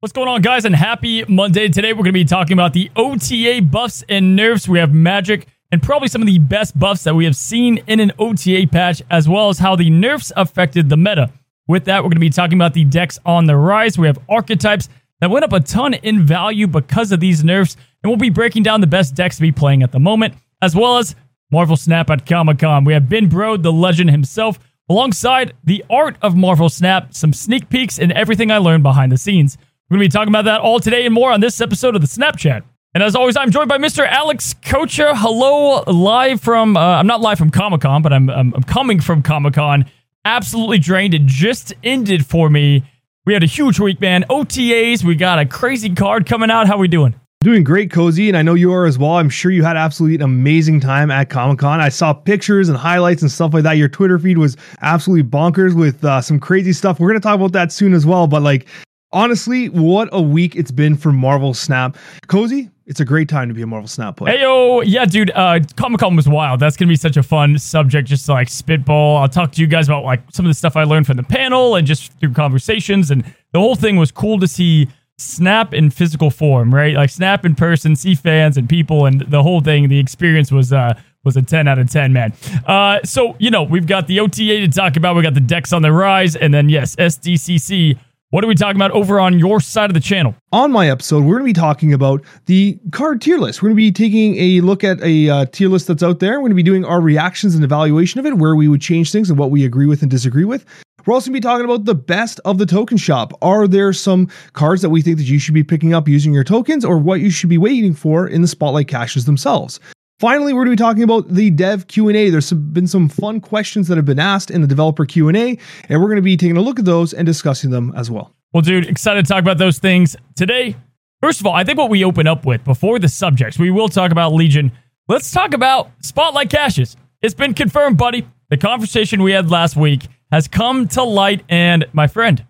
What's going on, guys? And happy Monday. Today, we're going to be talking about the OTA buffs and nerfs. We have magic and probably some of the best buffs that we have seen in an OTA patch, as well as how the nerfs affected the meta. With that, we're going to be talking about the decks on the rise. We have archetypes that went up a ton in value because of these nerfs, and we'll be breaking down the best decks to be playing at the moment, as well as Marvel Snap at Comic Con. We have Ben Brode, the legend himself, alongside the art of Marvel Snap, some sneak peeks, and everything I learned behind the scenes. We're going to be talking about that all today and more on this episode of the Snap Chat. And as always, I'm joined by Mr. Alex Coccia. Hello, live from, uh, I'm not live from Comic Con, but I'm, I'm, I'm coming from Comic Con. Absolutely drained. It just ended for me. We had a huge week, man. OTAs, we got a crazy card coming out. How are we doing? Doing great, Cozy, and I know you are as well. I'm sure you had absolutely an amazing time at Comic Con. I saw pictures and highlights and stuff like that. Your Twitter feed was absolutely bonkers with uh, some crazy stuff. We're going to talk about that soon as well. But like, honestly, what a week it's been for Marvel Snap. Cozy, it's a great time to be a Marvel Snap player. Hey yo, yeah, dude. Uh, Comic Con was wild. That's gonna be such a fun subject, just to, like spitball. I'll talk to you guys about like some of the stuff I learned from the panel and just through conversations. And the whole thing was cool to see Snap in physical form, right? Like Snap in person, see fans and people, and the whole thing. The experience was uh was a 10 out of 10, man. Uh, so, you know, we've got the OTA to talk about. We got the decks on the rise. And then, yes, SDCC what are we talking about over on your side of the channel? On my episode, we're going to be talking about the card tier list. We're going to be taking a look at a uh, tier list that's out there. We're going to be doing our reactions and evaluation of it, where we would change things and what we agree with and disagree with. We're also going to be talking about the best of the token shop. Are there some cards that we think that you should be picking up using your tokens, or what you should be waiting for in the spotlight caches themselves? Finally, we're going to be talking about the dev Q&A. There's been some fun questions that have been asked in the developer Q&A, and we're going to be taking a look at those and discussing them as well. Well, dude, excited to talk about those things today. First of all, I think what we open up with before the subjects, we will talk about Legion. Let's talk about Spotlight Caches. It's been confirmed, buddy. The conversation we had last week has come to light, and my friend,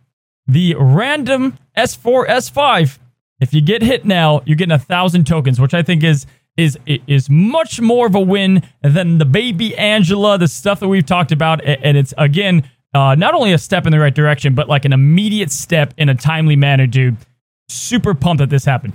the random S4 S5. If you get hit now, you're getting a thousand tokens, which I think is is is much more of a win than the baby Angela, the stuff that we've talked about, and it's again uh, not only a step in the right direction, but like an immediate step in a timely manner, dude. Super pumped that this happened.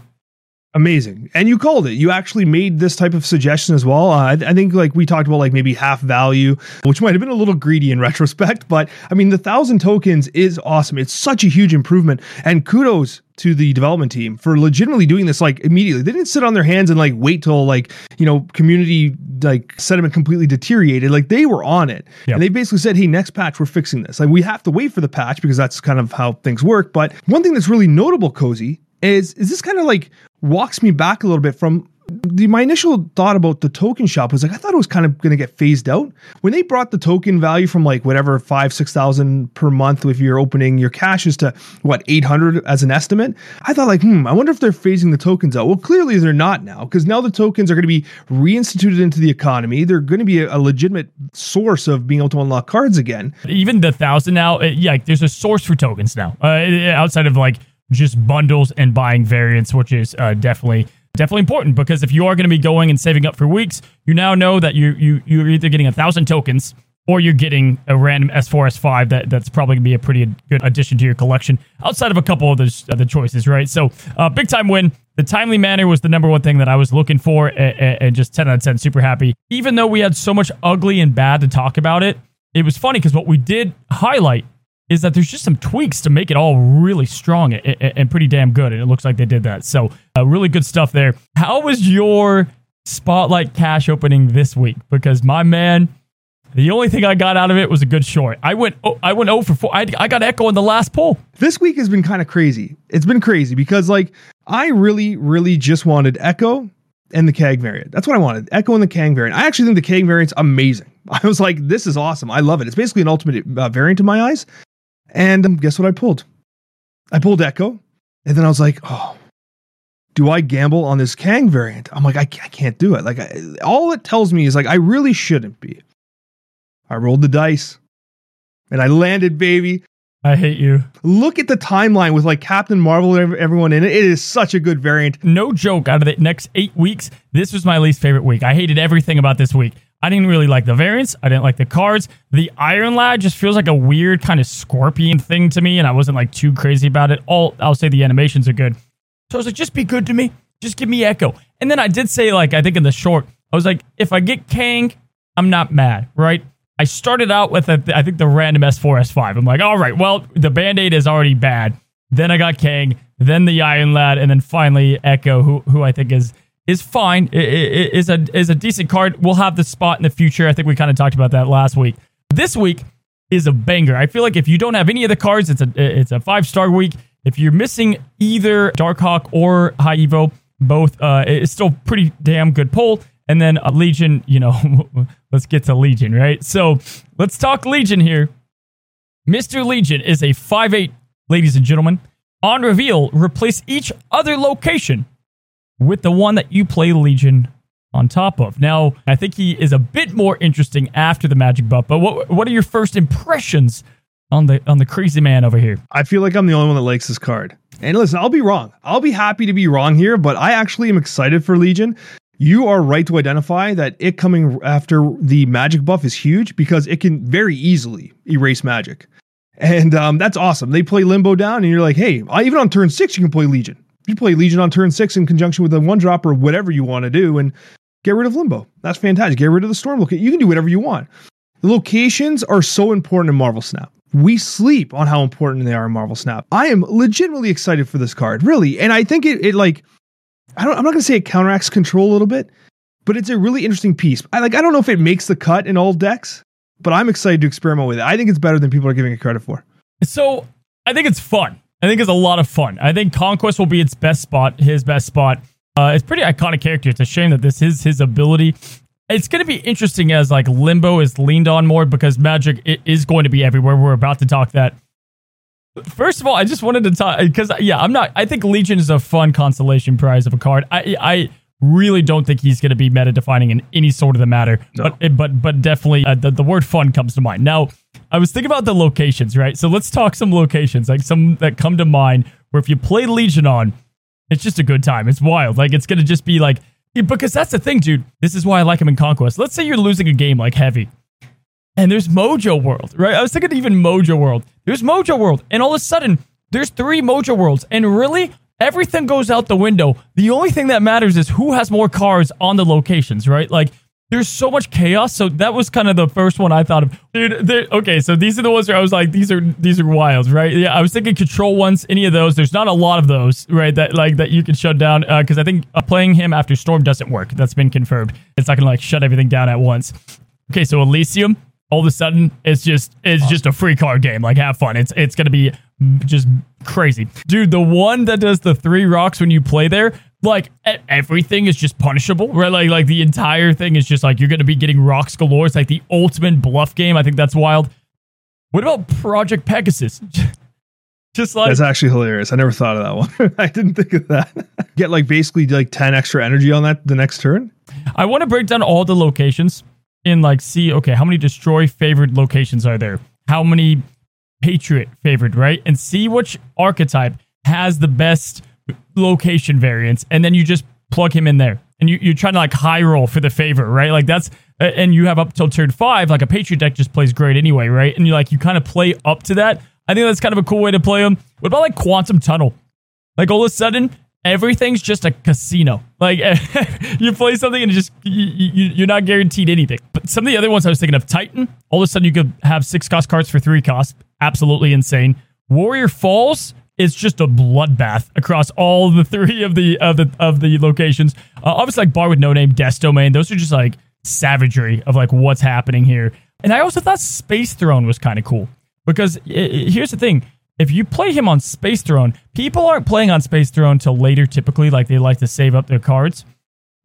Amazing. And you called it. You actually made this type of suggestion as well. Uh, I, I, think like we talked about like maybe half value, which might have been a little greedy in retrospect, but I mean the thousand tokens is awesome. It's such a huge improvement. And kudos to the development team for legitimately doing this like immediately. They didn't sit on their hands and like wait till like, you know, community like sentiment completely deteriorated. Like they were on it. Yep. And they basically said, "Hey, next patch we're fixing this." Like we have to wait for the patch because that's kind of how things work. But one thing that's really notable, Cozy, is is this kind of like walks me back a little bit from the my initial thought about the token shop was like I thought it was kind of going to get phased out when they brought the token value from like whatever five six thousand per month if you're opening your caches to what eight hundred as an estimate. I thought like hmm I wonder if they're phasing the tokens out. Well, clearly they're not now because now the tokens are going to be reinstituted into the economy. They're going to be a, a, legitimate source of being able to unlock cards again. Even the thousand now, yeah, there's a source for tokens now uh, outside of like just bundles and buying variants, which is uh, definitely definitely important because if you are going to be going and saving up for weeks, you now know that you you you're either getting a thousand tokens or you're getting a random S4 S5 that that's probably going to be a pretty good addition to your collection outside of a couple of those other choices, right? So, uh, big time win. The timely manner was the number one thing that I was looking for, and, and just 10 out of 10, super happy. Even though we had so much ugly and bad to talk about it, it was funny because what we did highlight is that there's just some tweaks to make it all really strong and, and pretty damn good. And it looks like they did that. So, uh, really good stuff there. How was your spotlight cache opening this week? Because my man, the only thing I got out of it was a good short. I went, oh, I went 0 for 4. I, I got Echo in the last pull. This week has been kind of crazy. It's been crazy because, like, I really, really just wanted Echo and the Kang variant. That's what I wanted. Echo and the Kang variant. I actually think the Kang variant's amazing. I was like, this is awesome. I love it. It's basically an ultimate uh, variant in my eyes. And um, guess what I pulled? I pulled Echo. And then I was like, oh, do I gamble on this Kang variant? I'm like, I, I can't do it. Like, I, all it tells me is like, I really shouldn't be. I rolled the dice and I landed, baby. I hate you. Look at the timeline with like Captain Marvel and everyone in it. It is such a good variant. No joke. Out of the next eight weeks, this was my least favorite week. I hated everything about this week. I didn't really like the variants. I didn't like the cards. The Iron Lad just feels like a weird kind of scorpion thing to me, and I wasn't like too crazy about it. All I'll say the animations are good. So I was like, just be good to me. Just give me Echo. And then I did say, like, I think in the short, I was like, if I get Kang, I'm not mad, right? I started out with, a, I think, the random S4, S5. I'm like, all right, well, the Band Aid is already bad. Then I got Kang, then the Iron Lad, and then finally Echo, who who I think is is fine. Is a is a decent card. We'll have the spot in the future. I think we kind of talked about that last week. This week is a banger. I feel like if you don't have any of the cards, it's a it's a five star week. If you're missing either Darkhawk or High Evo, both uh, it's still pretty damn good pull. And then uh, Legion, you know, let's get to Legion, right? So let's talk Legion here. Mr. Legion is a five eight, ladies and gentlemen. On reveal, replace each other location with the one that you play Legion on top of. Now, I think he is a bit more interesting after the magic buff, but what what are your first impressions on the on the crazy man over here? I feel like I'm the only one that likes this card. And listen, I'll be wrong. I'll be happy to be wrong here, but I actually am excited for Legion. You are right to identify that it coming after the magic buff is huge because it can very easily erase magic. And um, that's awesome. They play Limbo down, and you're like, hey, even on turn six, you can play Legion you play Legion on turn six in conjunction with a one drop or whatever you want to do and get rid of Limbo. That's fantastic. Get rid of the Storm location. You can do whatever you want. The locations are so important in Marvel Snap. We sleep on how important they are in Marvel Snap. I am legitimately excited for this card, really. And I think it, it like, I don't, I'm not going to say it counteracts control a little bit, but it's a really interesting piece. I like, I don't know if it makes the cut in all decks, but I'm excited to experiment with it. I think it's better than people are giving it credit for. So I think it's fun. I think it's a lot of fun. I think Conquest will be its best spot, his best spot. Uh, it's pretty iconic character. It's a shame that this is his ability. It's going to be interesting as like Limbo is leaned on more because Magic it is going to be everywhere. We're about to talk that. First of all, I just wanted to talk because yeah, I'm not. I think Legion is a fun consolation prize of a card. I I really don't think he's going to be meta defining in any sort of the matter. No. But but but definitely uh, the the word fun comes to mind. Now I was thinking about the locations, right? So let's talk some locations, like some that come to mind where if you play Legion on, it's just a good time. It's wild. Like it's gonna just be like because that's the thing, dude. This is why I like him in Conquest. Let's say you're losing a game like heavy. And there's Mojo World, right? I was thinking even Mojo World. There's Mojo World, and all of a sudden, there's three Mojo Worlds, and really, everything goes out the window. The only thing that matters is who has more cars on the locations, right? Like there's so much chaos. So that was kind of the first one I thought of. Dude, okay, so these are the ones where I was like, these are these are wild, right? Yeah, I was thinking control ones, any of those. There's not a lot of those, right? That like that you can shut down because uh, I think uh, playing him after Storm doesn't work. That's been confirmed. It's not gonna like shut everything down at once. Okay, so Elysium, all of a sudden, it's just it's just a free card game. Like have fun. It's it's gonna be just crazy, dude. The one that does the three rocks when you play there like everything is just punishable, right? Like like the entire thing is just like you're gonna be getting rocks galore. It's like the ultimate bluff game. I think that's wild. What about Project Pegasus? just like that's actually hilarious. I never thought of that one. I didn't think of that. Get like basically like ten extra energy on that the next turn. I want to break down all the locations and like see okay how many destroy favored locations are there? How many Patriot favored, right? And see which archetype has the best location variance, and then you just plug him in there. And you, you're trying to like high roll for the favor, right? Like that's, uh, and you have up till turn five, like a Patriot deck just plays great anyway, right? And you like, you kind of play up to that. I think that's kind of a cool way to play them. What about like Quantum Tunnel? Like all of a sudden, everything's just a casino. Like you play something and just you, are not guaranteed anything. But some of the other ones I was thinking of Titan. All of a sudden you could have six cost cards for three cost. Absolutely insane. Warrior Falls it's just a bloodbath across all the three of the of the of the locations. Uh, obviously, like Bar with No Name, Death Domain, those are just like savagery of like what's happening here. And I also thought Space Throne was kind of cool because it, here's the thing: if you play him on Space Throne, people aren't playing on Space Throne till later. Typically, like they like to save up their cards.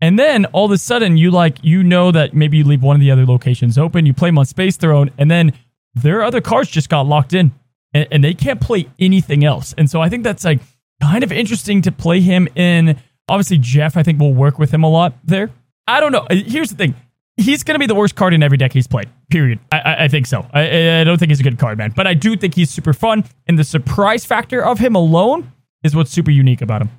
And then all of a sudden, you like you know that maybe you leave one of the other locations open. You play him on Space Throne, and then their other cards just got locked in and, and they can't play anything else. And so I think that's like kind of interesting to play him in. Obviously, Jeff, I think, will work with him a lot there. I don't know. Uh, here's the thing. He's going to be the worst card in every deck he's played. Period. I, I, I think so. I, I, don't think he's a good card, man. But I do think he's super fun. And the surprise factor of him alone is what's super unique about him.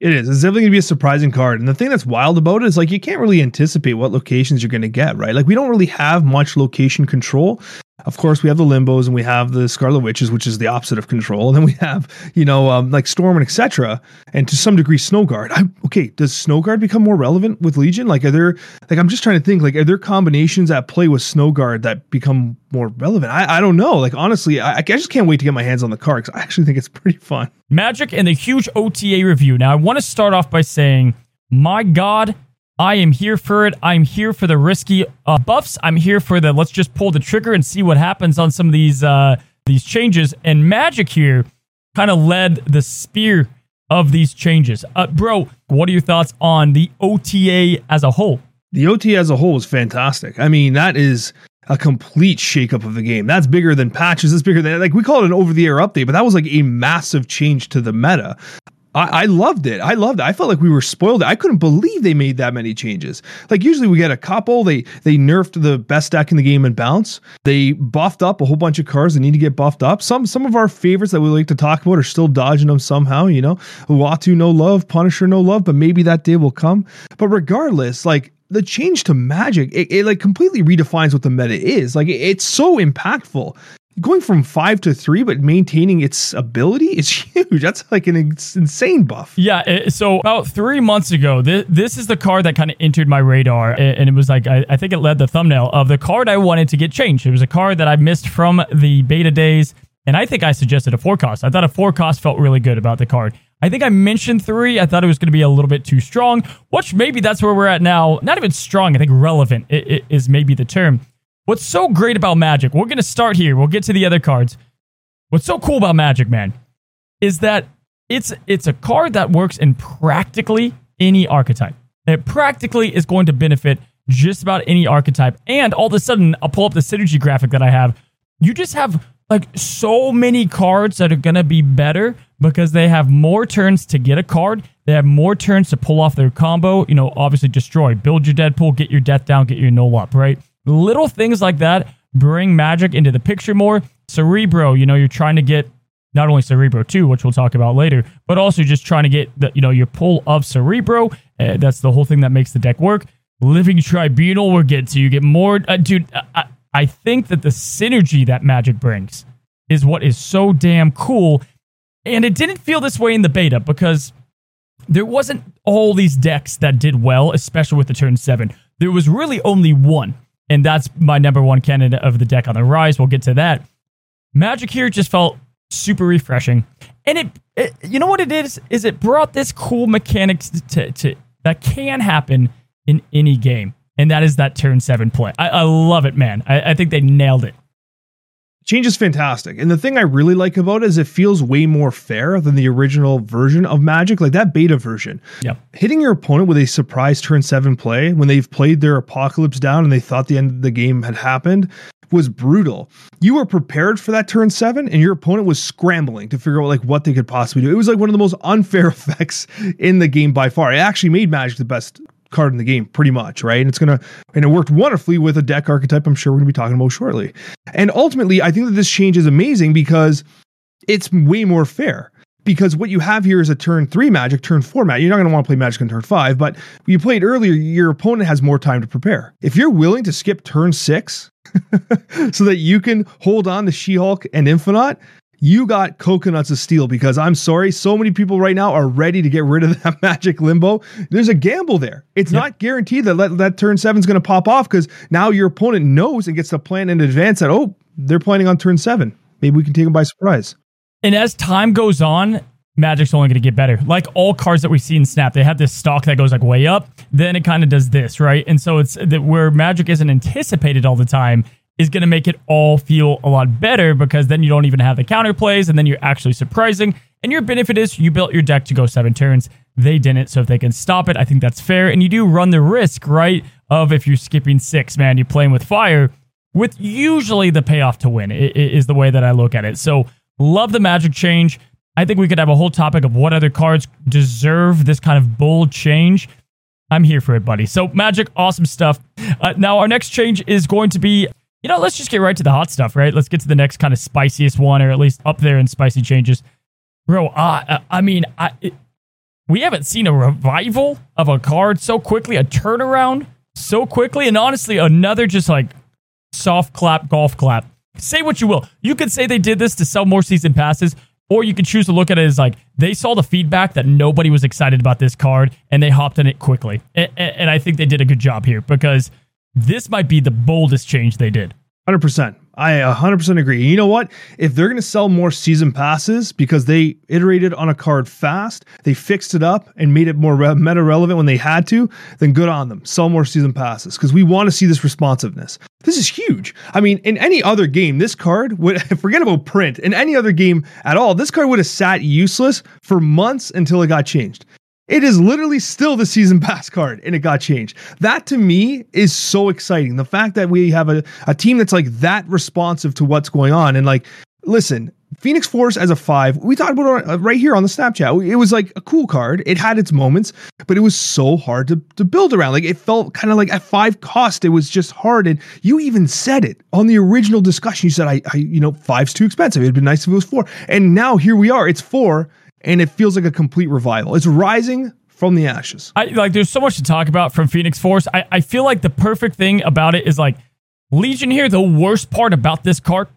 It is. It's definitely going to be a surprising card. And the thing that's wild about it is like you can't really anticipate what locations you're going to get, right? Like we don't really have much location control. Of course, we have the limbos and we have the Scarlet Witches, which is the opposite of control. And then we have, you know, um, like Storm and etc. And to some degree, Snowguard. I, okay, does Snowguard become more relevant with Legion? Like, are there, like, I'm just trying to think, like, are there combinations at play with Snowguard that become more relevant? I, I don't know. Like, honestly, I, I just can't wait to get my hands on the card because I actually think it's pretty fun. Magic and the huge OTA review. Now, I want to start off by saying, my God, I am here for it. I'm here for the risky uh, buffs. I'm here for the let's just pull the trigger and see what happens on some of these uh, these changes. And Magic here kind of led the spear of these changes. Uh, bro, what are your thoughts on the OTA as a whole? The OTA as a whole is fantastic. I mean, that is a complete shakeup of the game. That's bigger than patches. That's bigger than like we call it an over the air update, but that was like a massive change to the meta. I, I, loved it. I loved it. I felt like we were spoiled. I couldn't believe they made that many changes. Like usually we get a couple. They they nerfed the best deck in the game and bounce. They buffed up a whole bunch of cards that need to get buffed up. Some some of our favorites that we like to talk about are still dodging them somehow. You know, Uatu no love, Punisher no love, but maybe that day will come. But regardless, like the change to magic it, it, like completely redefines what the meta is like it, it's so impactful going from five to three, but maintaining its ability is huge. That's like an insane buff. Yeah. Eh, so about three months ago, this, this is the card that kind of entered my radar. And it was like, I, I think it led the thumbnail of the card I wanted to get changed. It was a card that I missed from the beta days. And I think I suggested a four cost. I thought a four cost felt really good about the card. I think I mentioned three. I thought it was going to be a little bit too strong, which maybe that's where we're at now. Not even strong. I think relevant is maybe the term. What's so great about Magic, we're going to start here. We'll get to the other cards. What's so cool about Magic, man, is that it's it's a card that works in practically any archetype. It practically is going to benefit just about any archetype. And all of a sudden, I'll pull up the synergy graphic that I have. You just have like so many cards that are going to be better because they have more turns to get a card. They have more turns to pull off their combo. You know, obviously destroy, build your Deadpool, get your death down, get your Knull up, right? Little things like that bring magic into the picture more. Cerebro, you know, you're trying to get not only Cerebro 2, which we'll talk about later, but also just trying to get the, you know, your pull of Cerebro. Uh, that's the whole thing that makes the deck work. Living Tribunal, we'll get to. You get more. Uh, dude, I, I think that the synergy that Magic brings is what is so damn cool. And it didn't feel this way in the beta because there wasn't all these decks that did well, especially with the turn seven. There was really only one and that's my number one candidate of the deck on the rise. We'll get to that. Magic here just felt super refreshing, and it, it you know what it is is it brought this cool mechanics to, to that can happen in any game, and that is that turn seven play. I, I love it, man. I, I think they nailed it. Change is fantastic. And the thing I really like about it is it feels way more fair than the original version of Magic, like that beta version. Yep. Hitting your opponent with a surprise turn seven play when they've played their apocalypse down and they thought the end of the game had happened was brutal. You were prepared for that turn seven, and your opponent was scrambling to figure out like what they could possibly do. It was like one of the most unfair effects in the game by far. It actually made Magic the best card in the game, pretty much, right? And it's gonna and it worked wonderfully with a deck archetype. I'm sure we're gonna be talking about shortly. And ultimately, I think that this change is amazing because it's way more fair. Because what you have here is a turn three magic, turn four magic. You're not going to want to play magic on turn five, but you played earlier, your opponent has more time to prepare. If you're willing to skip turn six so that you can hold on to She Hulk and Infinaut, you got coconuts of steel because I'm sorry, so many people right now are ready to get rid of that magic limbo. There's a gamble there. It's not guaranteed that that, that turn seven is going to pop off because now your opponent knows and gets to plan in advance that, oh, they're planning on turn seven. Maybe we can take them by surprise. And as time goes on, Magic's only going to get better. Like all cards that we see in Snap, they have this stock that goes like way up, then it kind of does this, right? And so it's that where Magic isn't anticipated all the time is going to make it all feel a lot better because then you don't even have the counter plays and then you're actually surprising. And your benefit is you built your deck to go seven turns. They didn't. So if they can stop it, I think that's fair. And you do run the risk, right? Of if you're skipping six, man, you're playing with fire, with usually the payoff to win is the way that I look at it. So love the magic change. I think we could have a whole topic of what other cards deserve this kind of bold change. I'm here for it, buddy. So magic, awesome stuff. Uh, now our next change is going to be you know, let's just get right to the hot stuff, right? Let's get to the next kind of spiciest one, or at least up there in spicy changes. Bro, uh, I mean, I, it, we haven't seen a revival of a card so quickly, a turnaround so quickly, and honestly, another just like soft clap, golf clap. Say what you will. You could say they did this to sell more season passes, or you could choose to look at it as like they saw the feedback that nobody was excited about this card and they hopped on it quickly. And, and I think they did a good job here because this might be the boldest change they did. 100%. I 100% agree. You know what? If they're going to sell more season passes because they iterated on a card fast, they fixed it up and made it more re- meta relevant when they had to, then good on them. Sell more season passes because we want to see this responsiveness. This is huge. I mean, in any other game, this card would forget about print. In any other game at all, this card would have sat useless for months until it got changed. It is literally still the season pass card and it got changed. That to me is so exciting. The fact that we have a, a team that's like that responsive to what's going on. And like, listen, Phoenix Force as a five, we talked about it right here on the Snap Chat. It was like a cool card. It had its moments, but it was so hard to, to build around. Like it felt kind of like at five cost, it was just hard. And you even said it on the original discussion. You said, I, I you know, five's too expensive. It'd been nice if it was four. And now here we are. It's four and it feels like a complete revival. It's rising from the ashes. I like there's so much to talk about from Phoenix Force. I, I feel like the perfect thing about it is like Legion here, the worst part about this card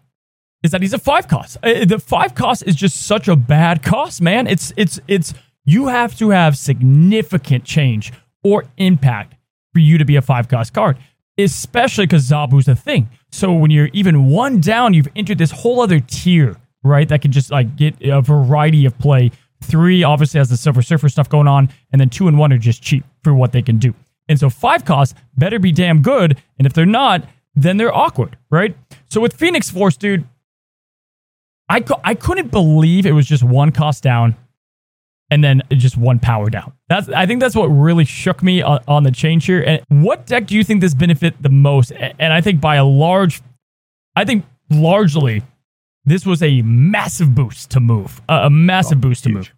is that he's a five cost. Uh, the five cost is just such a bad cost, man. It's it's it's you have to have significant change or impact for you to be a five cost card, especially because Zabu's a thing. So when you're even one down, you've entered this whole other tier right? That can just like get a variety of play. Three obviously has the Silver Surfer stuff going on, and then two and one are just cheap for what they can do. And so five costs better be damn good, and if they're not, then they're awkward, right? So with Phoenix Force, dude, I, I couldn't believe it was just one cost down and then just one power down. That's I think that's what really shook me on, on, the change here. And what deck do you think this benefit the most? And I think by a large, I think largely this was a massive boost to move, a, a massive oh, boost huge. to move.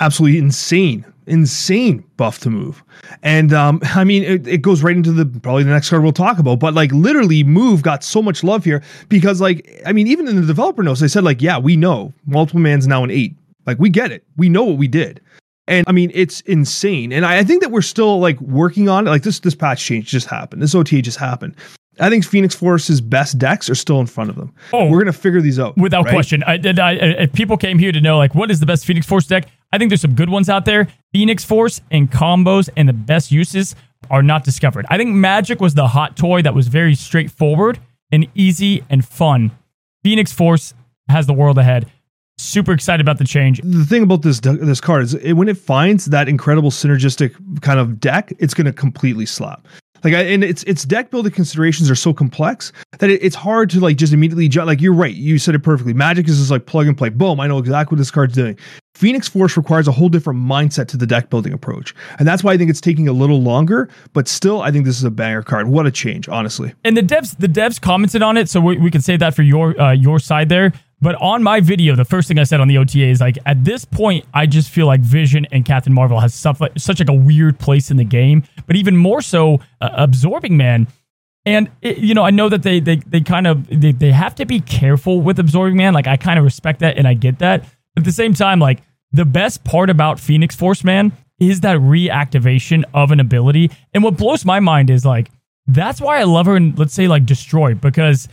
Absolutely insane, insane buff to move. And um, I mean, it, it, goes right into the probably the next card we'll talk about. But like, literally, move got so much love here because, like, I mean, even in the developer notes, they said like, yeah, we know multiple man's now an eight. Like, we get it. We know what we did. And I mean, it's insane. And I, I think that we're still like working on it. Like this, this patch change just happened. This OTA just happened. I think Phoenix Force's best decks are still in front of them. Oh, we're gonna figure these out without right? question. I, I, I, if people came here to know like what is the best Phoenix Force deck, I think there's some good ones out there. Phoenix Force and combos and the best uses are not discovered. I think Magic was the hot toy that was very straightforward and easy and fun. Phoenix Force has the world ahead. Super excited about the change. The thing about this this card is it, when it finds that incredible synergistic kind of deck, it's going to completely slap. Like, I, and it's it's deck building considerations are so complex that it, it's hard to like just immediately. Like, you're right, you said it perfectly. Magic is just like plug and play. Boom, I know exactly what this card's doing. Phoenix Force requires a whole different mindset to the deck building approach, and that's why I think it's taking a little longer. But still, I think this is a banger card. What a change, honestly. And the devs, the devs commented on it, so we, we can say that for your uh, your side there. But on my video, the first thing I said on the OTA is like, at this point, I just feel like Vision and Captain Marvel has stuff like, such like a weird place in the game. But even more so, uh, Absorbing Man. And it, you know, I know that they they they kind of they, they have to be careful with Absorbing Man. Like I kind of respect that and I get that. But at the same time, like the best part about Phoenix Force Man is that reactivation of an ability. And what blows my mind is like that's why I love her in let's say like Destroy because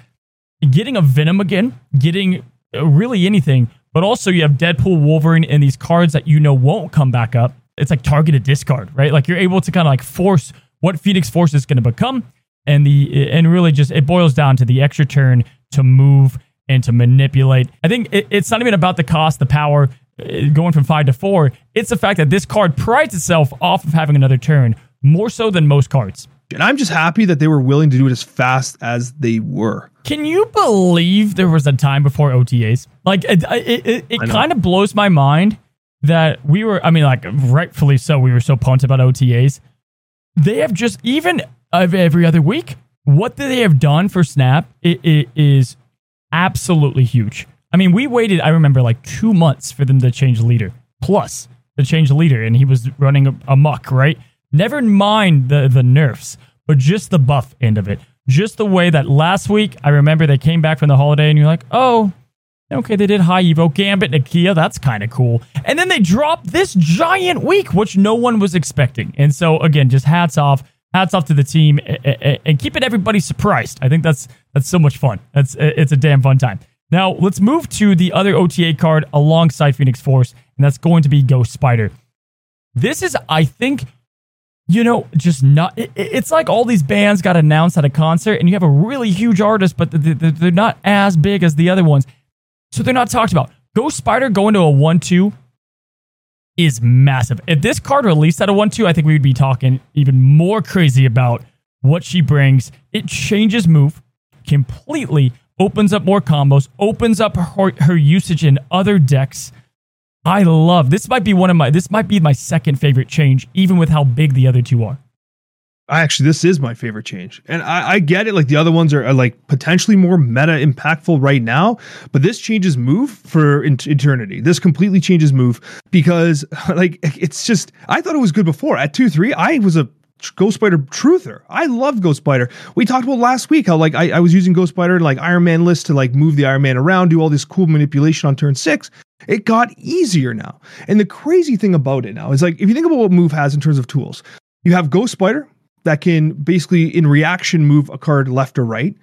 getting a Venom again, getting really anything. But also, you have Deadpool, Wolverine, and these cards that you know won't come back up. It's like targeted discard, right? Like you're able to kind of like force what Phoenix Force is going to become, and the and really just it boils down to the extra turn to move and to manipulate. I think it, it's not even about the cost, the power, uh, going from five to four. It's the fact that this card prides itself off of having another turn more so than most cards. And I'm just happy that they were willing to do it as fast as they were. Can you believe there was a time before OTAs? Like, it, it, it, it kind of blows my mind that we were, I mean, like, rightfully so, we were so pumped about OTAs. They have just, even every other week, what they have done for Snap it, it is absolutely huge. I mean, we waited, I remember, like two months for them to change leader, plus to change the leader, and he was running amok, right? Never mind the, the nerfs, but just the buff end of it. Just the way that last week, I remember they came back from the holiday and you're like, oh, Okay, they did High Evo, Gambit, Nakia. That's kind of cool. And then they dropped this giant week, which no one was expecting. And so, again, just hats off. Hats off to the team and keeping everybody surprised. I think that's that's so much fun. That's it's a damn fun time. Now let's move to the other OTA card alongside Phoenix Force, and that's going to be Ghost Spider. This is, I think, you know, just not. It, it's like all these bands got announced at a concert, and you have a really huge artist, but they're not as big as the other ones, so they're not talked about. Ghost Spider going to a one-two is massive. If this card released at a one-two, I think we would be talking even more crazy about what she brings. It changes move completely, opens up more combos, opens up her, her usage in other decks. I love this. Might be one of my this might be my second favorite change, even with how big the other two are. I actually, this is my favorite change, and I, I get it. Like the other ones are, are, like potentially more meta impactful right now, but this changes move for in- eternity. This completely changes move because, like, it's just. I thought it was good before at two three. I was a Ghost Spider truther. I love Ghost Spider. We talked about last week how like I, I was using Ghost Spider and like Iron Man list to like move the Iron Man around, do all this cool manipulation on turn six. It got easier now. And the crazy thing about it now is like if you think about what move has in terms of tools, you have Ghost Spider that can basically in reaction move a card left or right.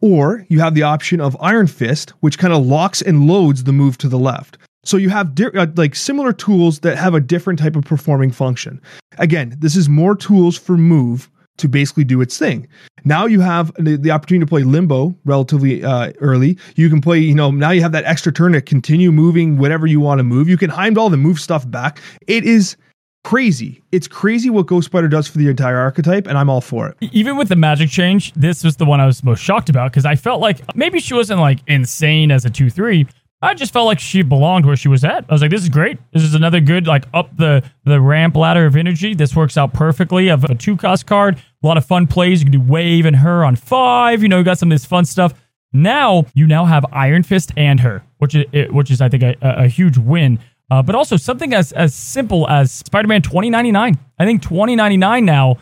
Or you have the option of Iron Fist, which kind of locks and loads the move to the left. So you have di- uh, like similar tools that have a different type of performing function. Again, this is more tools for move to basically do its thing. Now you have the, the opportunity to play limbo relatively uh, early. You can play, you know, now you have that extra turn to continue moving whatever you want to move. You can Heimdall the move stuff back. It is crazy. It's crazy what Ghost Spider does for the entire archetype, and I'm all for it. Even with the magic change, this was the one I was most shocked about because I felt like maybe she wasn't like insane as a 2 3, I just felt like she belonged where she was at. I was like, this is great. This is another good, like, up the, the ramp ladder of energy. This works out perfectly. Of a two cost card, a lot of fun plays. You can do Wave and her on five. You know, you got some of this fun stuff. Now, you now have Iron Fist and her, which is, which is I think, a, a huge win. Uh, but also something as, as simple as Spider Man 2099. I think 2099 now,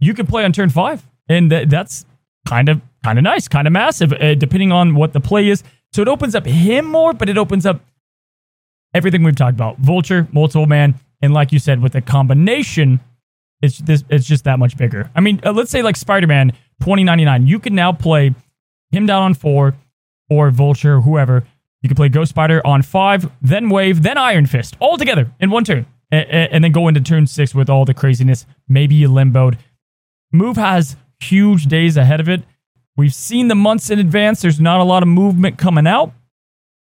you can play on turn five. And th- that's kind of kind of nice, kind of massive, uh, depending on what the play is. So it opens up him more, but it opens up everything we've talked about Vulture, Multiple Man, and like you said, with the combination, it's, this, it's just that much bigger. I mean, uh, let's say like Spider Man 2099, you can now play him down on four or Vulture, or whoever. You can play Ghost Spider on five, then Wave, then Iron Fist, all together in one turn. and then go into turn six with all the craziness. Maybe you limboed. Move has huge days ahead of it. We've seen the months in advance. There's not a lot of movement coming out,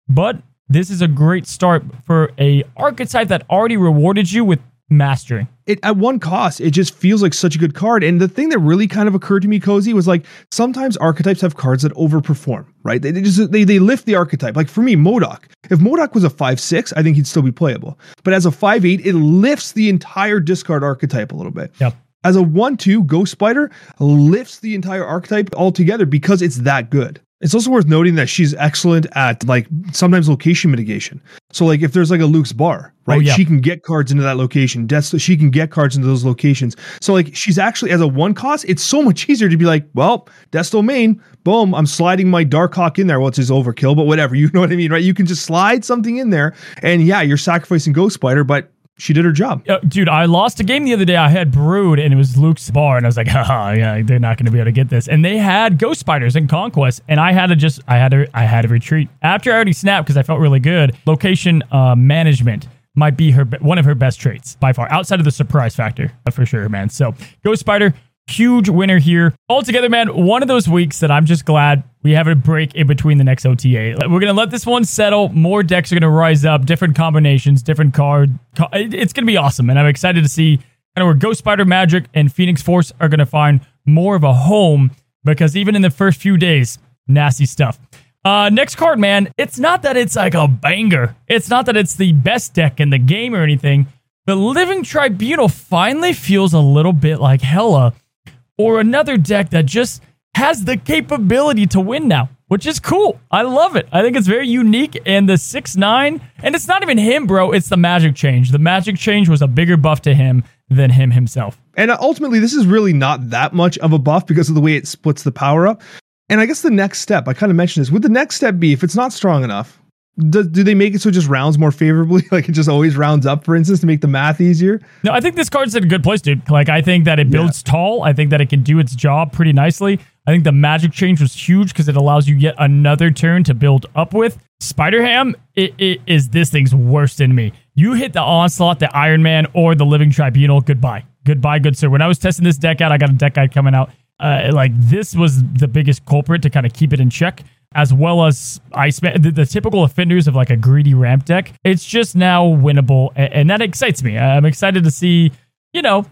but this is a great start for a archetype that already rewarded you with mastering. It at one cost, it just feels like such a good card. And the thing that really kind of occurred to me, Cozy, was like sometimes archetypes have cards that overperform, right? They, they just they, they lift the archetype. Like for me, MODOK. If MODOK was a five six, I think he'd still be playable. But as a five eight, it lifts the entire discard archetype a little bit. Yep as a 1 2, Ghost Spider lifts the entire archetype altogether because it's that good. It's also worth noting that she's excellent at like sometimes location mitigation. So like if there's like a Luke's bar, oh, right? Oh, yeah. She can get cards into that location. Death, she can get cards into those locations. So like she's actually as a one cost, it's so much easier to be like, well, Death's Domain, boom, I'm sliding my dark hawk in there. Well, it's his overkill, but whatever. You know what I mean, right? You can just slide something in there, and yeah, you're sacrificing Ghost Spider, but she did her job. Uh, dude, I lost a game the other day. I had Brood and it was Luke's bar, and I was like, haha, yeah, they're not going to be able to get this. And they had Ghost Spiders and Conquest, and I had to just, I had to, I had to retreat after I already snapped because I felt really good. Location uh, management might be her one of her best traits by far, outside of the surprise factor for sure, man. So Ghost Spider, huge winner here. Altogether, man, one of those weeks that I'm just glad we have a break in between the next OTA. We're going to let this one settle. More decks are going to rise up, different combinations, different card. It's going to be awesome. And I'm excited to see kind of where Ghost Spider Magic and Phoenix Force are going to find more of a home because even in the first few days, nasty stuff. Uh, next card, man. It's not that it's like a banger. It's not that it's the best deck in the game or anything. But Living Tribunal finally feels a little bit like Hela or another deck that just has the capability to win now, which is cool. I love it. I think it's very unique. And the 6 9, and it's not even him, bro. It's the magic change. The magic change was a bigger buff to him than him himself. And ultimately, this is really not that much of a buff because of the way it splits the power up. And I guess the next step, I kind of mentioned this, would the next step be if it's not strong enough, do, do they make it so it just rounds more favorably? like it just always rounds up, for instance, to make the math easier? No, I think this card's in a good place, dude. Like I think that it builds yeah. tall. I think that it can do its job pretty nicely. I think the magic change was huge because it allows you yet another turn to build up with. Spider Ham it, it is this thing's worst enemy. You hit the onslaught, the Iron Man, or the Living Tribunal. Goodbye, goodbye, good sir. When I was testing this deck out, I got a deck guide coming out. Uh, like this was the biggest culprit to kind of keep it in check as well as Iceman, the, the, typical offenders of like a greedy ramp deck. It's just now winnable, and, and that excites me. I'm excited to see, you know,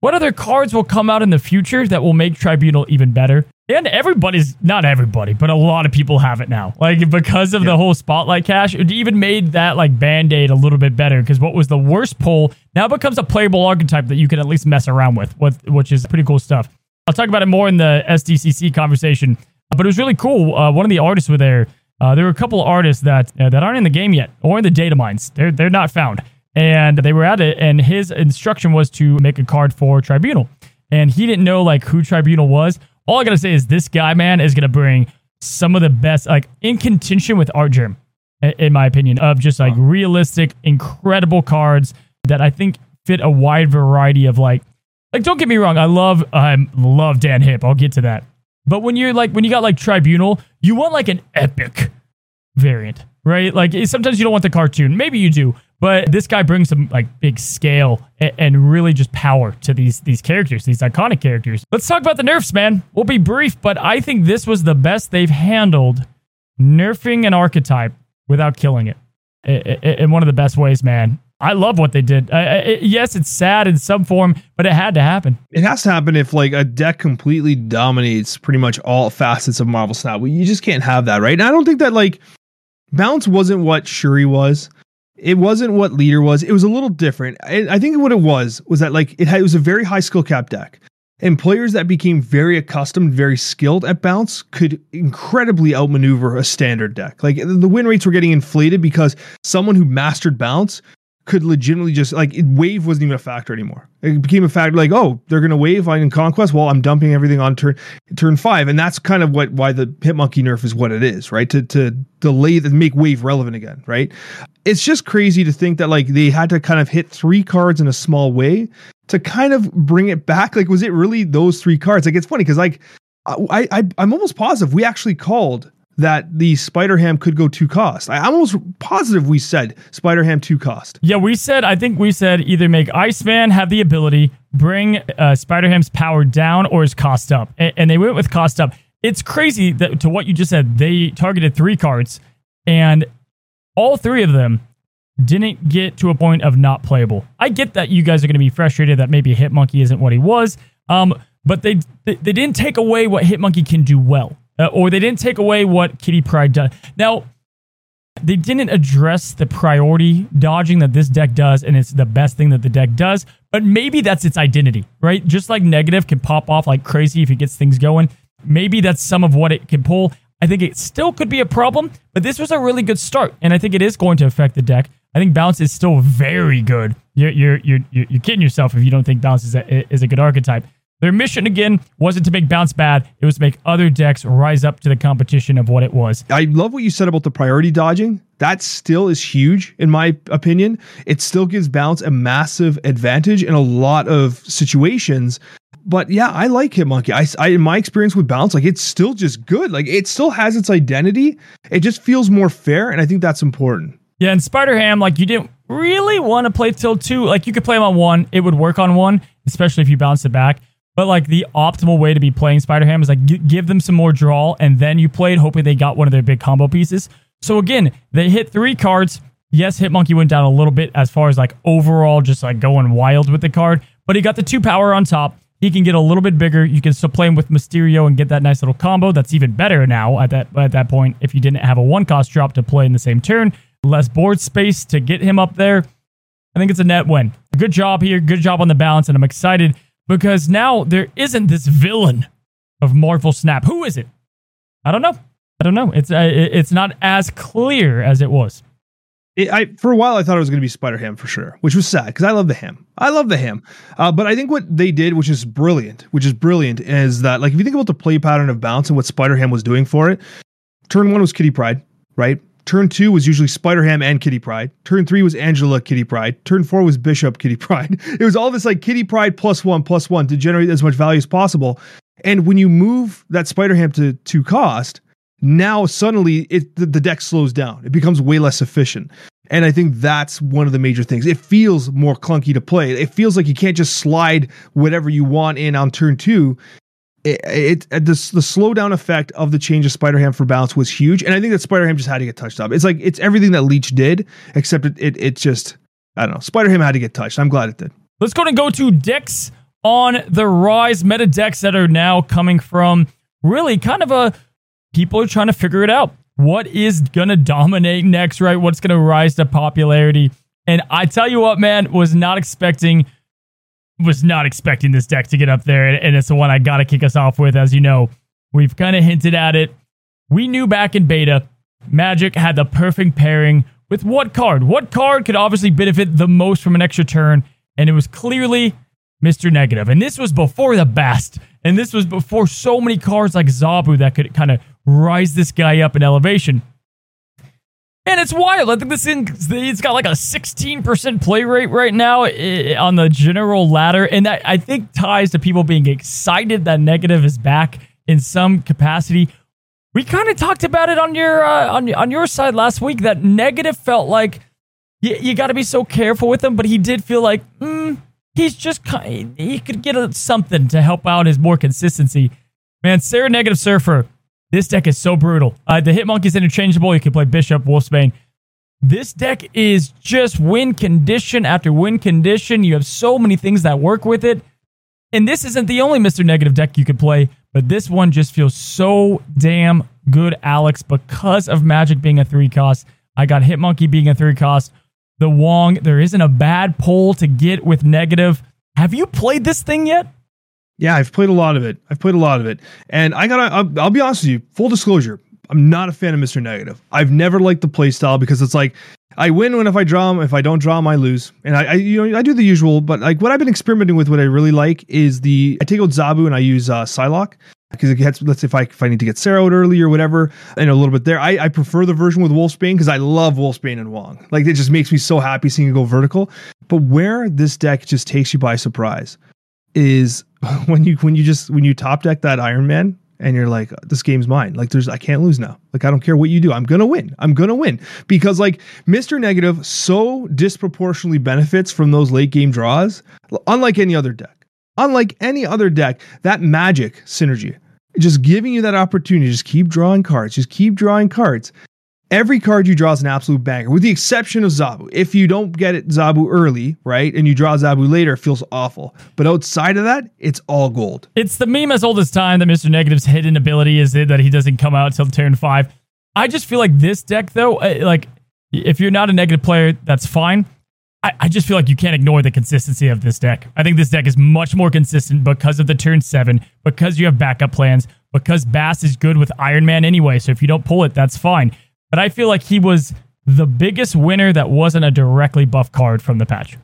what other cards will come out in the future that will make Tribunal even better. And everybody's not everybody, but a lot of people have it now. Like because of yeah. the whole spotlight cache, it even made that like band-aid a little bit better. Because what was the worst pull now becomes a playable archetype that you can at least mess around with, which is pretty cool stuff. I'll talk about it more in the SDCC conversation. But it was really cool. Uh, one of the artists were there. Uh, there were a couple of artists that uh, that aren't in the game yet or in the data mines. They're they're not found, and they were at it. And his instruction was to make a card for Tribunal, and he didn't know like who Tribunal was. All I gotta say is this guy, man, is gonna bring some of the best, like in contention with Artgerm, in my opinion, of just like realistic, incredible cards that I think fit a wide variety of like. Like, don't get me wrong, I love I love Dan Hipp. I'll get to that. But when you're like when you got like Tribunal, you want like an epic variant, right? Like sometimes you don't want the cartoon. Maybe you do, but this guy brings some like big scale and, and really just power to these these characters, these iconic characters. Let's talk about the nerfs, man. We'll be brief, but I think this was the best they've handled nerfing an archetype without killing it in one of the best ways, man. I love what they did. Uh, it, yes, it's sad in some form, but it had to happen. It has to happen if like a deck completely dominates pretty much all facets of Marvel Snap. You just can't have that, right? And I don't think that like Bounce wasn't what Shuri was. It wasn't what Leader was. It was a little different. I, I think what it was was that like it, had, it was a very high skill cap deck. And players that became very accustomed, very skilled at bounce could incredibly outmaneuver a standard deck. Like the win rates were getting inflated because someone who mastered bounce could legitimately just like it, wave wasn't even a factor anymore. It became a factor like, oh, they're gonna wave in conquest. Well, I'm dumping everything on turn turn five, and that's kind of what why the Hitmonkey nerf is what it is, right? To to delay the make wave relevant again, right? It's just crazy to think that like they had to kind of hit three cards in a small way to kind of bring it back. Like, was it really those three cards? Like, it's funny because like I, I I'm almost positive we actually called that the Spider Ham could go two cost. I, almost positive we said Spider Ham two cost. Yeah, we said, I think we said either make Iceman have the ability, bring uh, Spider Ham's power down, or his cost up. And, and, they went with cost up. It's crazy that to what you just said, they targeted three cards, and all three of them didn't get to a point of not playable. I get that you guys are going to be frustrated that maybe Hitmonkey isn't what he was, um, but they, they didn't take away what Hitmonkey can do well uh, or they didn't take away what Kitty Pryde does. Now, they didn't address the priority dodging that this deck does, and it's the best thing that the deck does. But maybe that's its identity, right? Just like negative can pop off like crazy if it gets things going. Maybe that's some of what it can pull. I think it still could be a problem, but this was a really good start, and I think it is going to affect the deck. I think bounce is still very good. You're you're you're you're kidding yourself if you don't think bounce is a, is a good archetype. Their mission again wasn't to make bounce bad, it was to make other decks rise up to the competition of what it was. I love what you said about the priority dodging. That still is huge, in my opinion. It still gives bounce a massive advantage in a lot of situations. But yeah, I like Hitmonkey. I, I, in my experience with bounce, like it's still just good. Like it still has its identity. It just feels more fair, and I think that's important. Yeah, and Spider Ham, like you didn't really want to play till two. Like you could play him on one, it would work on one, especially if you bounce it back. But like the optimal way to be playing Spider Ham is like g- give them some more draw, and then you played hoping they got one of their big combo pieces. So again, they hit three cards. Yes, Hitmonkey went down a little bit as far as like overall just like going wild with the card, but he got the two power on top. He can get a little bit bigger. You can still play him with Mysterio and get that nice little combo. That's even better now at that at that point if you didn't have a one cost drop to play in the same turn. Less board space to get him up there. I think it's a net win. Good job here. Good job on the balance, and I'm excited because now there isn't this villain of Marvel Snap. Who is it? I don't know. I don't know. It's uh, it's not as clear as it was. It, I for a while I thought it was going to be Spider Ham for sure, which was sad because I love the Ham. I love the Ham. Uh, but I think what they did, which is brilliant, which is brilliant, is that like if you think about the play pattern of bounce and what Spider Ham was doing for it, turn one was Kitty Pryde, right? Turn two was usually Spider Ham and Kitty Pryde. Turn three was Angela Kitty Pryde. Turn four was Bishop Kitty Pryde. It was all this like Kitty Pryde plus one plus one to generate as much value as possible. And when you move that Spider Ham to two cost, now suddenly it the, the deck slows down. It becomes way less efficient. And I think that's one of the major things. It feels more clunky to play. It feels like you can't just slide whatever you want in on turn two it, it, uh, the, the slowdown effect of the change of Spider Ham for balance was huge, and I think that Spider Ham just had to get touched up. It's like it's everything that Leech did, except it it, it just I don't know. Spider Ham had to get touched. I'm glad it did. Let's go and go to decks on the rise, meta decks that are now coming from really kind of a people are trying to figure it out. What is gonna dominate next, right? What's gonna rise to popularity? And I tell you what, man, was not expecting was not expecting this deck to get up there, and it's the one I got to kick us off with. As you know, we've kind of hinted at it. We knew back in beta, Magik had the perfect pairing with what card? What card could obviously benefit the most from an extra turn? And it was clearly Mr. Negative. And this was before the best. And this was before so many cards like Zabu that could kind of rise this guy up in elevation. And it's wild. I think this thing, it's got like a 16% play rate right now on the general ladder. And that I think ties to people being excited that negative is back in some capacity. We kind of talked about it on your uh, on, on your side last week that negative felt like you, you got to be so careful with him, but he did feel like mm, he's just he could get a, something to help out his more consistency. Man, Sera Negative Surfer this deck is so brutal. Uh, the Hitmonkey is interchangeable. You can play Bishop, Wolfsbane. This deck is just win condition after win condition. You have so many things that work with it. And this isn't the only Mr. Negative deck you could play, but this one just feels so damn good, Alex, because of Magik being a three cost. I got Hitmonkey being a three cost. The Wong, there isn't a bad pull to get with negative. Have you played this thing yet? Yeah, I've played a lot of it. I've played a lot of it, and I gotta. I'll, I'll be honest with you. Full disclosure, I'm not a fan of Mister Negative. I've never liked the playstyle because it's like I win when if I draw them. If I don't draw them, I lose. And I, I, you know, I do the usual. But like what I've been experimenting with, what I really like is the I take out Zabu and I use uh, Psylocke because it gets let's say if I if I need to get Sera out early or whatever, and a little bit there. I, I prefer the version with Wolfsbane because I love Wolfsbane and Wong. Like it just makes me so happy seeing it go vertical. But where this deck just takes you by surprise is when you when you just when you top deck that Iron Man and you're like this game's mine. Like there's i can't lose now. Like i don't care what you do. I'm gonna win. I'm gonna win. Because like mr negative so disproportionately benefits from those late game draws unlike any other deck. Unlike any other deck that Magik synergy just giving you that opportunity to just keep drawing cards just keep drawing cards Every card you draw is an absolute banger, with the exception of Zabu. If you don't get it Zabu early, right, and you draw Zabu later, it feels awful. But outside of that, it's all gold. It's the meme as old as time that Mr. Negative's hidden ability is that he doesn't come out till turn five. I just feel like this deck, though, uh, like if you're not a negative player, that's fine. I, I just feel like you can't ignore the consistency of this deck. I think this deck is much more consistent because of the turn seven, because you have backup plans, because Bass is good with Iron Man anyway. So if you don't pull it, that's fine but I feel like he was the biggest winner that wasn't a directly buff card from the patch.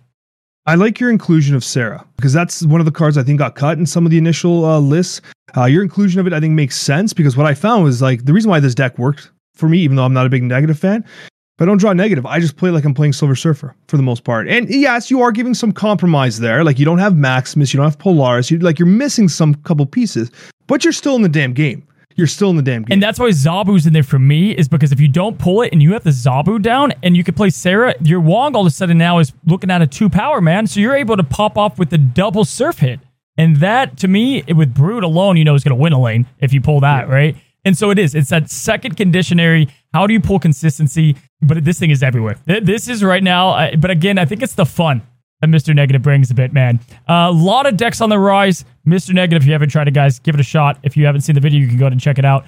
I like your inclusion of Sera because that's one of the cards I think got cut in some of the initial uh, lists. Uh, your inclusion of it, I think, makes sense because what I found was like the reason why this deck worked for me, even though I'm not a big negative fan, if I don't draw negative, I just play like I'm playing Silver Surfer for the most part. And yes, you are giving some compromise there. Like you don't have Maximus, you don't have Polaris, you like you're missing some couple pieces, but you're still in the damn game you're still in the damn game. And that's why Zabu's in there for me, is because if you don't pull it and you have the Zabu down and you can play Sera, your Wong all of a sudden now is looking at a two power, man. So you're able to pop off with the double surf hit. And that, to me, with Brood alone, you know, is going to win a lane if you pull that, yeah. right? And so it is. It's that second conditionary. How do you pull consistency? But this thing is everywhere. This is right now. But again, I think it's the fun that Mr. Negative brings a bit, man. A uh, lot of decks on the rise. Mr. Negative, if you haven't tried it, guys, give it a shot. If you haven't seen the video, you can go ahead and check it out.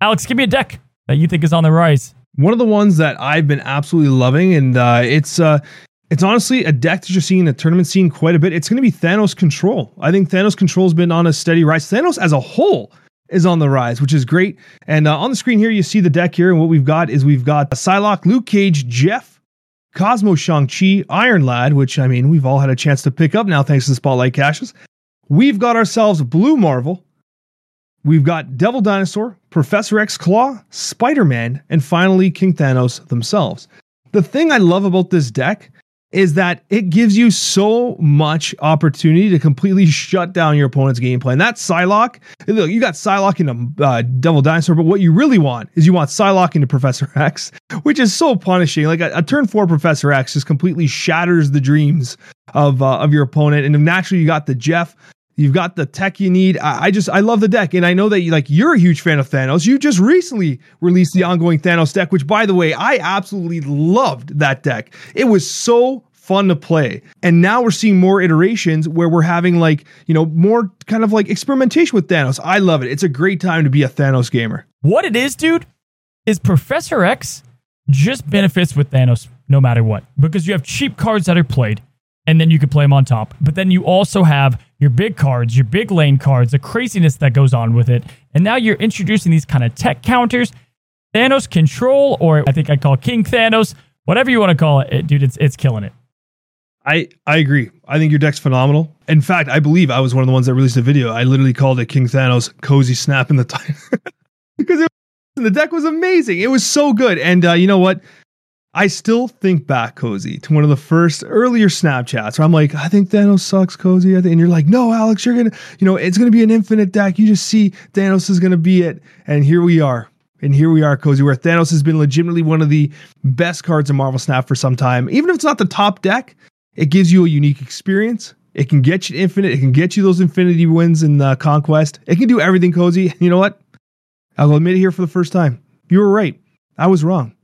Alex, give me a deck that you think is on the rise. One of the ones that I've been absolutely loving, and uh, it's uh, it's honestly a deck that you're seeing in the tournament scene quite a bit. It's going to be Thanos Control. I think Thanos Control has been on a steady rise. Thanos as a whole is on the rise, which is great. And uh, on the screen here, you see the deck here, and what we've got is we've got Psylocke, Luke Cage, Jeff, Cosmo Shang-Chi, Iron Lad, which I mean, we've all had a chance to pick up now thanks to Spotlight Caches. We've got ourselves Blue Marvel, we've got Devil Dinosaur, Professor X Claw, Spider Man, and finally King Thanos themselves. The thing I love about this deck is that it gives you so much opportunity to completely shut down your opponent's gameplay. And that's Psylocke. Look, you got Psylocke into uh, Devil Dinosaur, but what you really want is you want Psylocke into Professor X, which is so punishing. Like a, a turn four Professor X just completely shatters the dreams of uh, of your opponent. And naturally, you got the Jeff. You've got the tech you need. I, I, just I love the deck, and I know that you like you're a huge fan of Thanos. You just recently released the ongoing Thanos deck, which by the way, I absolutely loved that deck. It was so fun to play. And now we're seeing more iterations where we're having like, you know, more kind of like experimentation with Thanos. I love it. It's a great time to be a Thanos gamer. What it is, dude, is Professor X just benefits with Thanos no matter what because you have cheap cards that are played and then you can play them on top. But then you also have your big cards, your big lane cards, the craziness that goes on with it. And now you're introducing these kind of tech counters. Thanos control, or I think I call King Thanos, whatever you want to call it, dude, it's it's killing it. I I agree. I think your deck's phenomenal. In fact, I believe I was one of the ones that released a video. I literally called it King Thanos cozy snap in the time because it, the deck was amazing. It was so good. And uh, you know what? I still think back, Cozy, to one of the first earlier Snap Chats where I'm like, I think Thanos sucks, Cozy. And you're like, no, Alex, you're going to, you know, it's going to be an infinite deck. You just see Thanos is going to be it. And here we are. And here we are, Cozy, where Thanos has been legitimately one of the best cards in Marvel Snap for some time. Even if it's not the top deck, it gives you a unique experience. It can get you infinite. It can get you those infinity wins in uh, Conquest. It can do everything, Cozy. You know what? I'll admit it here for the first time. You were right. I was wrong.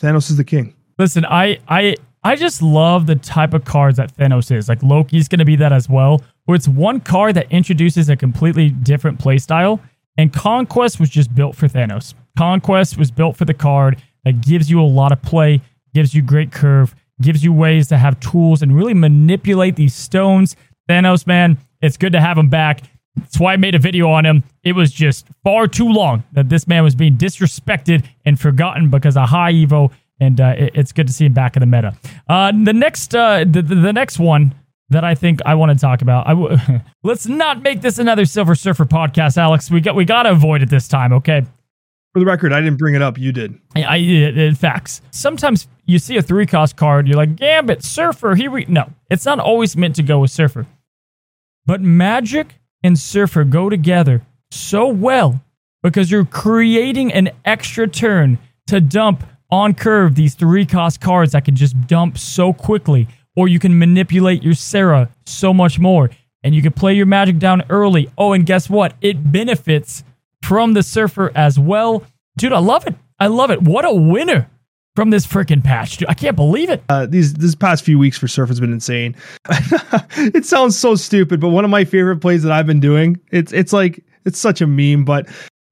Thanos is the king. Listen, I I I just love the type of cards that Thanos is. Like Loki's going to be that as well, where it's one card that introduces a completely different playstyle. And Conquest was just built for Thanos. Conquest was built for the card that gives you a lot of play, gives you great curve, gives you ways to have tools and really manipulate these stones. Thanos, man, it's good to have him back. That's why I made a video on him. It was just far too long that this man was being disrespected and forgotten because of high Evo and uh, it, it's good to see him back in the meta. Uh, the next, uh, the, the, the next one that I think I want to talk about. I w- let's not make this another Silver Surfer podcast, Alex. We got we got to avoid it this time, okay? For the record, I didn't bring it up. You did. I, I in facts. Sometimes you see a three cost card, you're like Gambit, Surfer. Here we no. It's not always meant to go with Surfer, but Magik and Surfer go together so well because you're creating an extra turn to dump on curve these three cost cards that can just dump so quickly, or you can manipulate your Sera so much more, and you can play your Magik down early. Oh, and guess what? It benefits from the Surfer as well. Dude, I love it. I love it. What a winner from this freaking patch. Dude, I can't believe it. Uh, these this past few weeks for Surf has been insane. it sounds so stupid, but one of my favorite plays that I've been doing, it's it's like it's such a meme, but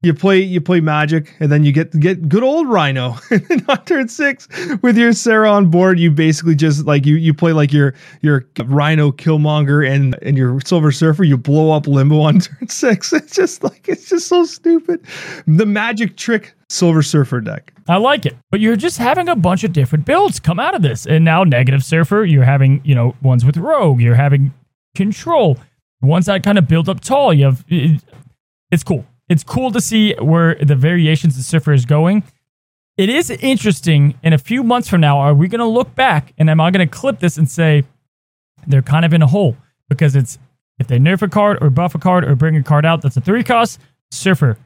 you play you play Magik and then you get get good old rhino. On turn six with your Sera on board you basically just like you you play like your your rhino killmonger and and your silver surfer you blow up limbo on turn six. It's just like it's just so stupid. The magic trick silver surfer deck. I like it. But you're just having a bunch of different builds come out of this. And now negative surfer you're having you know ones with rogue you're having control. Ones that kind of build up tall you have it, it's cool it's cool to see where the variations of Surfer is going. It is interesting. In a few months from now, are we going to look back and am I going to clip this and say they're kind of in a hole because it's if they nerf a card or buff a card or bring a card out that's a three cost Surfer.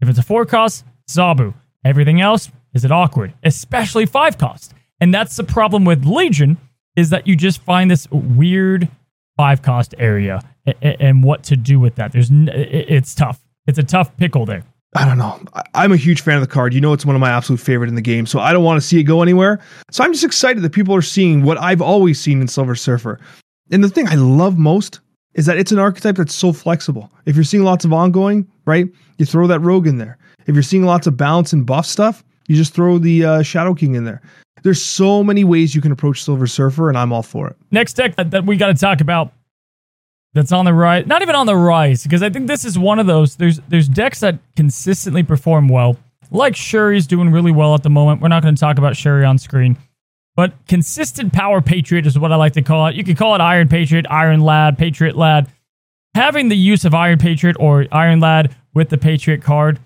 If it's a four cost Zabu. Everything else is it awkward, especially five cost. And that's the problem with Legion is that you just find this weird five cost area and what to do with that. There's it's tough it's a tough pickle there. I don't know. I'm a huge fan of the card. You know, it's one of my absolute favorite in the game. So I don't want to see it go anywhere. So I'm just excited that people are seeing what I've always seen in Silver Surfer. And the thing I love most is that it's an archetype that's so flexible. If you're seeing lots of ongoing, right, you throw that rogue in there. If you're seeing lots of balance and buff stuff, you just throw the uh, Shadow King in there. There's so many ways you can approach Silver Surfer, and I'm all for it. Next deck that, that we got to talk about that's on the rise. Not even on the rise, because I think this is one of those. There's there's decks that consistently perform well. Like Shuri's doing really well at the moment. We're not going to talk about Shuri on screen. But consistent power patriot is what I like to call it. You can call it Iron Patriot, Iron Lad, Patriot Lad. having the use of Iron Patriot or Iron Lad with the Patriot card,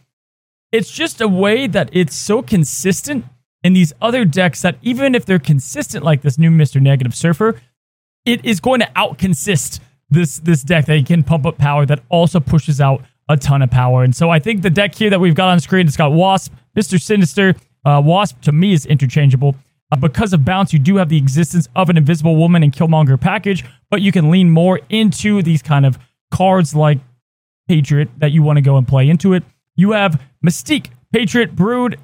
it's just a way that it's so consistent in these other decks that even if they're consistent like this new Mr. Negative Surfer, it is going to outconsist this this deck that can pump up power that also pushes out a ton of power. And so I think the deck here that we've got on screen, it's got Wasp, Mr. Sinister. Uh, Wasp to me is interchangeable. Uh, because of bounce, you do have the existence of an Invisible Woman and Killmonger package, but you can lean more into these kind of cards like Patriot that you want to go and play into it. You have Mystique, Patriot, Brood,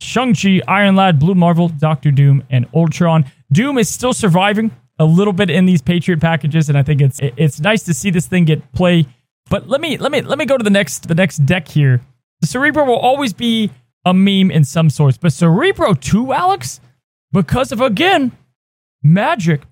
Shang-Chi, Iron Lad, Blue Marvel, Doctor Doom, and Ultron. Doom is still surviving a little bit in these Patriot packages, and I think it's it's nice to see this thing get play. But let me let me let me go to the next the next deck here. The Cerebro will always be a meme in some sorts, but Cerebro 2, Alex, because of again Magik.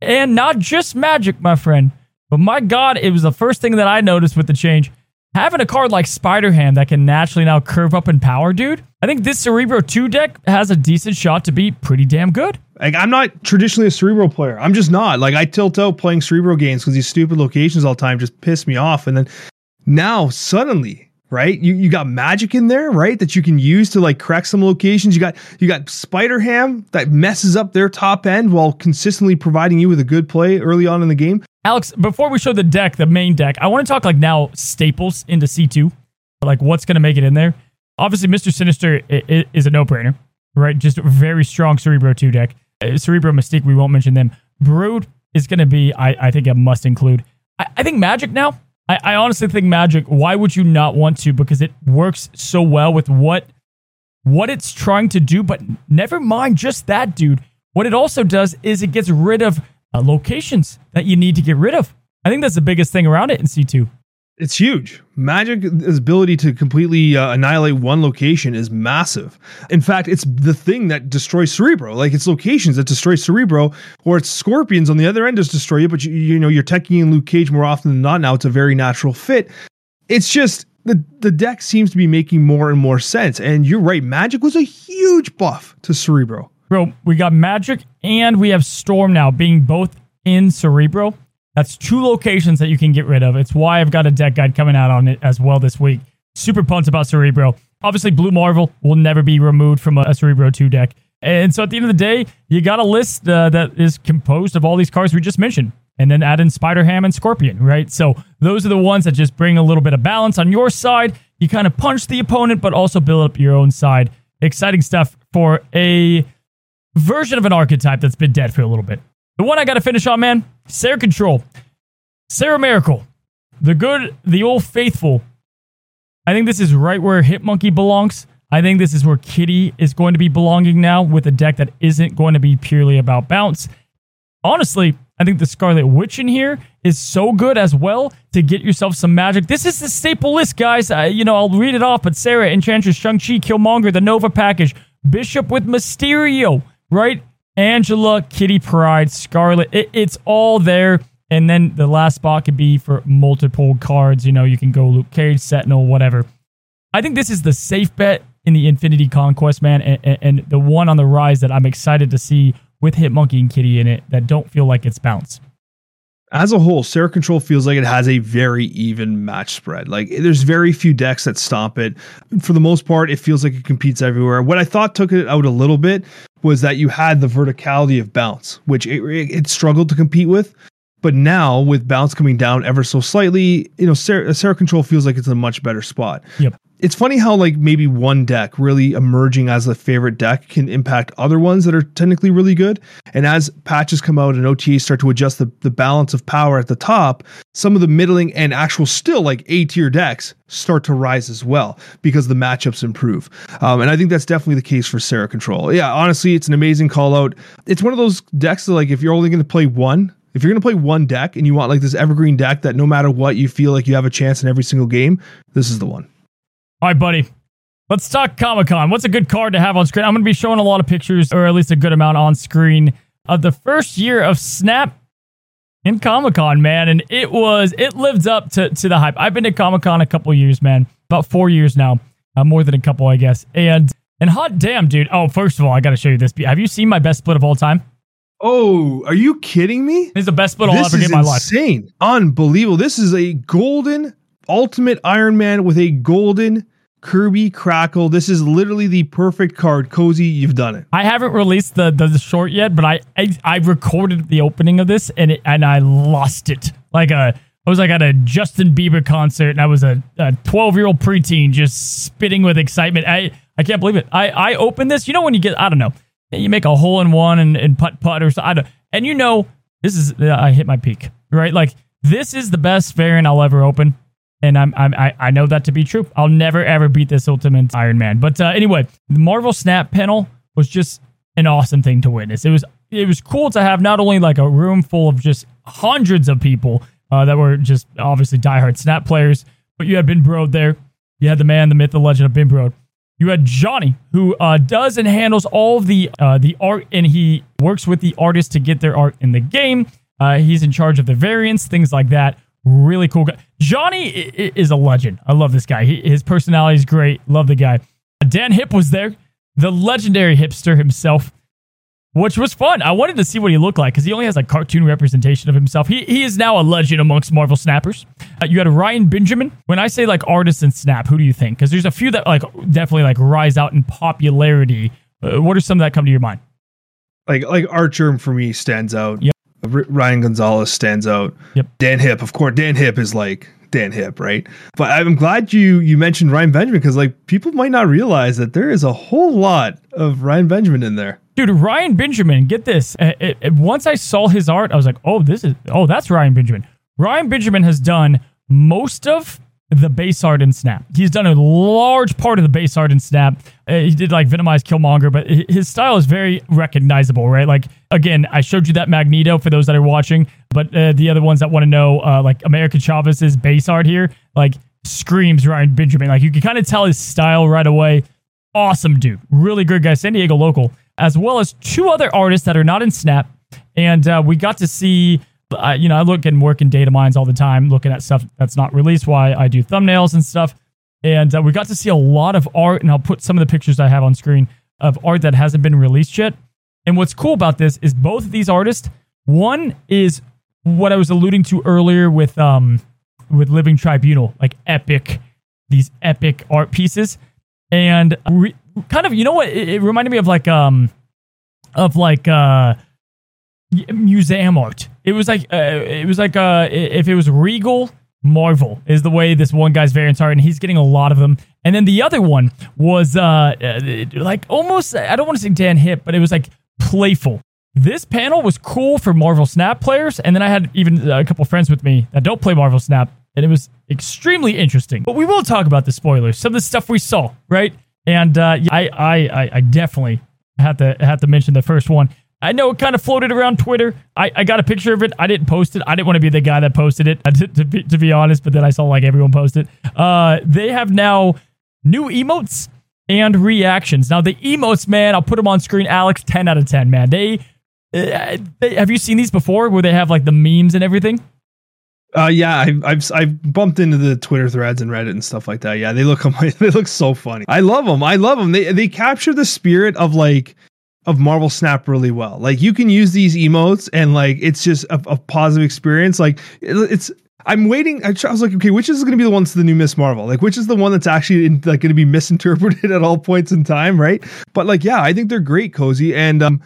And not just Magik, my friend. But my God, it was the first thing that I noticed with the change. Having a card like Spider Ham that can naturally now curve up in power, dude. I think this Cerebro 2 deck has a decent shot to be pretty damn good. Like I'm not traditionally a cerebral player. I'm just not. Like I tilt out playing cerebral games because these stupid locations all the time just piss me off. And then now suddenly right? You you got Magik in there, right? That you can use to like correct some locations. You got you got Spider Ham that messes up their top end while consistently providing you with a good play early on in the game. Alex, before we show the deck, the main deck, I want to talk like now staples into C2, like what's to make it in there. Obviously, Mr. Sinister is a no-brainer, right? Just a very strong Cerebro 2 deck. Cerebro Mystique, we won't mention them. Brood is going to be, I, I think, a must include. I, I think Magik now I, I honestly think Magik. Why would you not want to? Because it works so well with what what it's trying to do. But never mind just that, dude. What it also does is it gets rid of uh, locations that you need to get rid of. I think that's the biggest thing around it in C2. It's huge. Magik's ability to completely uh, annihilate one location is massive. In fact, it's the thing that destroys Cerebro. Like it's locations that destroy Cerebro, or it's Scorpions on the other end that destroy you. But you, you know you're teching in Luke Cage more often than not. Now it's a very natural fit. It's just the the deck seems to be making more and more sense. And you're right, Magik was a huge buff to Cerebro. Bro, we got Magik and we have Storm now being both in Cerebro. That's two locations that you can get rid of. It's why I've got a deck guide coming out on it as well this week. Super pumped about Cerebro. Obviously, Blue Marvel will never be removed from a, Cerebro 2 deck. And so at the end of the day, you got a list uh, that is composed of all these cards we just mentioned. And then add in Spider Ham and Scorpion, right? So those are the ones that just bring a little bit of balance on your side. You kind of punch the opponent, but also build up your own side. Exciting stuff for a version of an archetype that's been dead for a little bit. The one I got to finish on, man, Sera Control. Sera Miracle. The good, the old faithful. I think this is right where Hitmonkey belongs. I think this is where Kitty is going to be belonging now with a deck that isn't going to be purely about bounce. Honestly, I think the Scarlet Witch in here is so good as well to get yourself some magic. This is the staple list, guys. I, you know, I'll read it off, but Sera, Enchantress, Shang-Chi, Killmonger, the Nova package, Bishop with Mysterio, right? Angela, Kitty Pryde, Scarlet. It, it's all there. And then the last spot could be for multiple cards. You know, you can go Luke Cage, Sentinel, whatever. I think this is the safe bet in the Infinity Conquest, man, and, and, and the one on the rise that I'm excited to see with Hitmonkey and Kitty in it that don't feel like it's bounce as a whole, Sera Control feels like it has a very even match spread. Like there's very few decks that stomp it. For the most part, it feels like it competes everywhere. What I thought took it out a little bit was that you had the verticality of bounce, which it, it struggled to compete with. But now with bounce coming down ever so slightly, you know, Sera, Sera Control feels like it's a much better spot. Yep it's funny how like maybe one deck really emerging as a favorite deck can impact other ones that are technically really good. And as patches come out and OTAs start to adjust the, the balance of power at the top, some of the middling and actual still like A tier decks start to rise as well because the matchups improve. Um, and I think that's definitely the case for Sera Control. Yeah, honestly, it's an amazing call out. It's one of those decks that like if you're only going to play one, if you're going to play one deck and you want like this evergreen deck that no matter what you feel like you have a chance in every single game, this is the one. All right, buddy. Let's talk Comic Con. What's a good card to have on screen? I'm going to be showing a lot of pictures, or at least a good amount on screen, of the first year of Snap in Comic Con, man. And it was, it lived up to, to the hype. I've been to Comic Con a couple years, man. About four years now. Uh, more than a couple, I guess. And, and hot damn, dude. Oh, first of all, I got to show you this. Have you seen my best split of all time? Oh, are you kidding me? It's the best split I'll this ever get in my life. insane. Unbelievable. This is a golden ultimate Iron Man with a golden Kirby Krackle. This is literally the perfect card. Cozy, you've done it. I haven't released the, the, the short yet, but I, I I recorded the opening of this and it, and I lost it. Like a I was like at a Justin Bieber concert and I was a 12 year old preteen just spitting with excitement. I I can't believe it. I I opened this. You know when you get I don't know you make a hole in one and, and putt putt or something. And you know, this is, I hit my peak, right? Like, this is the best variant I'll ever open. And I'm, I'm I, I know that to be true. I'll never ever beat this Ultimate Iron Man. But uh, anyway, the Marvel Snap panel was just an awesome thing to witness. It was it was cool to have not only like a room full of just hundreds of people uh, that were just obviously diehard Snap players, but you had Ben Brode there. You had the man, the myth, the legend of Ben Brode. You had Johnny, who uh, does and handles all the uh, the art, and he works with the artists to get their art in the game. Uh, he's in charge of the variants, things like that. Really cool guy. Johnny is a legend. I love this guy. He, his personality is great. Love the guy. Dan Hipp was there, the legendary hipster himself which was fun. I wanted to see what he looked like because he only has a cartoon representation of himself. He, he is now a legend amongst Marvel snappers. Uh, you had Ryan Benjamin. When I say like artists and snap, who do you think? Because there's a few that like definitely like rise out in popularity. Uh, what are some that come to your mind? Like like Archer for me stands out. Yep. R- Ryan Gonzalez stands out. Yep. Dan Hipp, of course. Dan Hipp is like Dan Hipp, right? But I'm glad you you mentioned Ryan Benjamin because like people might not realize that there is a whole lot of Ryan Benjamin in there. Dude, Ryan Benjamin, get this. It, it, it, once I saw his art, I was like, oh, this is, oh, that's Ryan Benjamin. Ryan Benjamin has done most of the base art in Snap. He's done a large part of the base art in Snap. Uh, he did like Venomize Killmonger, but his style is very recognizable, right? Like, again, I showed you that Magneto for those that are watching, but uh, the other ones that want to know, uh, like America Chavez's base art here, like screams Ryan Benjamin. Like, you can kind of tell his style right away. Awesome dude. Really good guy. San Diego local as well as two other artists that are not in Snap. And uh, we got to see, uh, you know, I look and work in data mines all the time, looking at stuff that's not released, why I do thumbnails and stuff. And uh, we got to see a lot of art, and I'll put some of the pictures I have on screen of art that hasn't been released yet. And what's cool about this is both of these artists, one is what I was alluding to earlier with um with Living Tribunal, like epic, these epic art pieces. And re- kind of you know what it, it, reminded me of like um of like uh museum art. It was like uh, it was like uh if it was regal marvel is the way this one guy's variants are and he's getting a lot of them. And then the other one was uh, uh like almost i don't want to say dan Hipp but it was like playful. This panel was cool for marvel snap players and then i had even a couple friends with me that don't play marvel snap and it was extremely interesting. But we will talk about the spoilers some of the stuff we saw right? And uh, I, I, I definitely have to have to mention the first one. I know it kind of floated around Twitter. I, I got a picture of it. I didn't post it. I didn't want to be the guy that posted it, to, to, be, to be honest, but then I saw like everyone post it. Uh, they have now new emotes and reactions. Now, the emotes, man, I'll put them on screen. Alex, 10 out of 10, man. They, uh, they have you seen these before where they have like the memes and everything? Uh, yeah, I've, I've I've bumped into the Twitter threads and Reddit and stuff like that. Yeah, they look they look so funny. I love them. I love them. They they capture the spirit of like of Marvel Snap really well. Like you can use these emotes and like it's just a, a positive experience. Like it, it's I'm waiting. I, was like, okay, which is going to be the one the new Miss Marvel? Like, which is the one that's actually in, like going to be misinterpreted at all points in time, right? But like, yeah, I think they're great, cozy, and um,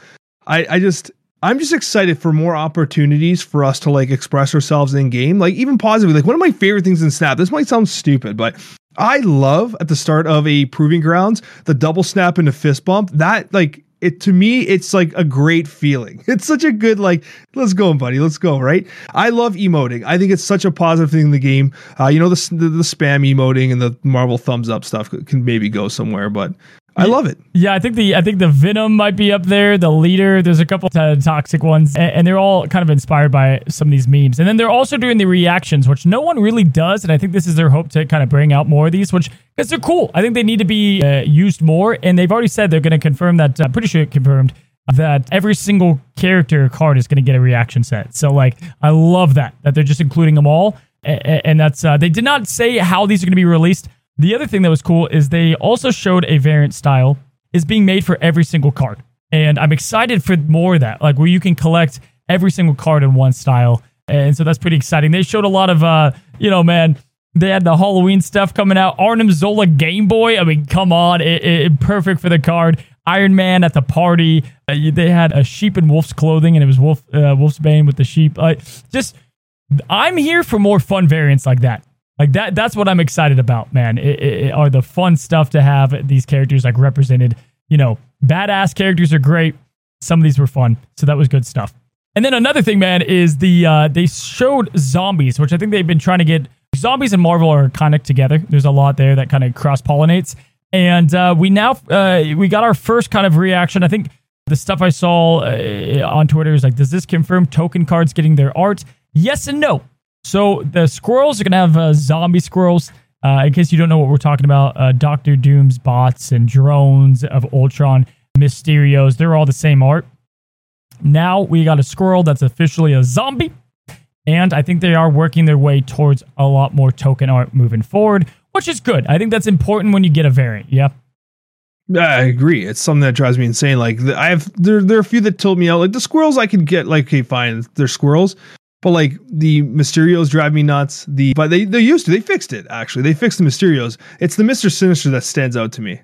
I I just I'm just excited for more opportunities for us to like express ourselves in game, like even positively. Like one of my favorite things in Snap. This might sound stupid, but I love at the start of a proving grounds the double snap and the fist bump. That like it to me, it's like a great feeling. It's such a good like, let's go, buddy, let's go, right? I love emoting. I think it's such a positive thing in the game. Uh, you know, the, the, the spam emoting and the Marvel thumbs up stuff can maybe go somewhere, but I love it. Yeah, I think the I think the Venom might be up there. The leader, there's a couple toxic ones, and, and, they're all kind of inspired by some of these memes. And then they're also doing the reactions, which no one really does. And I think this is their hope to kind of bring out more of these, which because they're cool. I think they need to be uh, used more. And they've already said they're going to confirm that. Uh, pretty sure it confirmed that every single character card is going to get a reaction set. So like, I love that that they're just including them all. And that's uh, they did not say how these are going to be released. The other thing that was cool is they also showed a variant style is being made for every single card. And I'm excited for more of that, like where you can collect every single card in one style. And so that's pretty exciting. They showed a lot of, uh, you know, man, they had the Halloween stuff coming out. Arnim Zola Game Boy. I mean, come on, it, it, perfect for the card. Iron Man at the party. Uh, they had a sheep in wolf's clothing, and it was wolf uh, wolf's bane with the sheep. Uh, just, I'm here for more fun variants like that. Like that. That's what I'm excited about, man. It, it, are the fun stuff to have these characters like represented. You know, badass characters are great. Some of these were fun, so that was good stuff. And then another thing, man, is the uh, they showed zombies, which I think they've been trying to get. Zombies and Marvel are kind of together. There's a lot there that kind of cross pollinates, and uh, we now uh, we got our first kind of reaction. I think the stuff I saw uh, on Twitter is like, does this confirm token cards getting their art? Yes and no. So the squirrels are gonna have uh, zombie squirrels. Uh, in case you don't know what we're talking about, uh, Doctor Doom's bots and drones of Ultron, Mysterios, they're all the same art. Now we got a squirrel that's officially a zombie. And I think they are working their way towards a lot more token art moving forward, which is good. I think that's important when you get a variant. Yeah. I agree. It's something that drives me insane. Like I have there, there are a few that told me out. Like the squirrels, I could get. Like okay, fine, they're squirrels, but like the Mysterios drive me nuts. The but they they used to they fixed it actually. They fixed the Mysterios. It's the Mister Sinister that stands out to me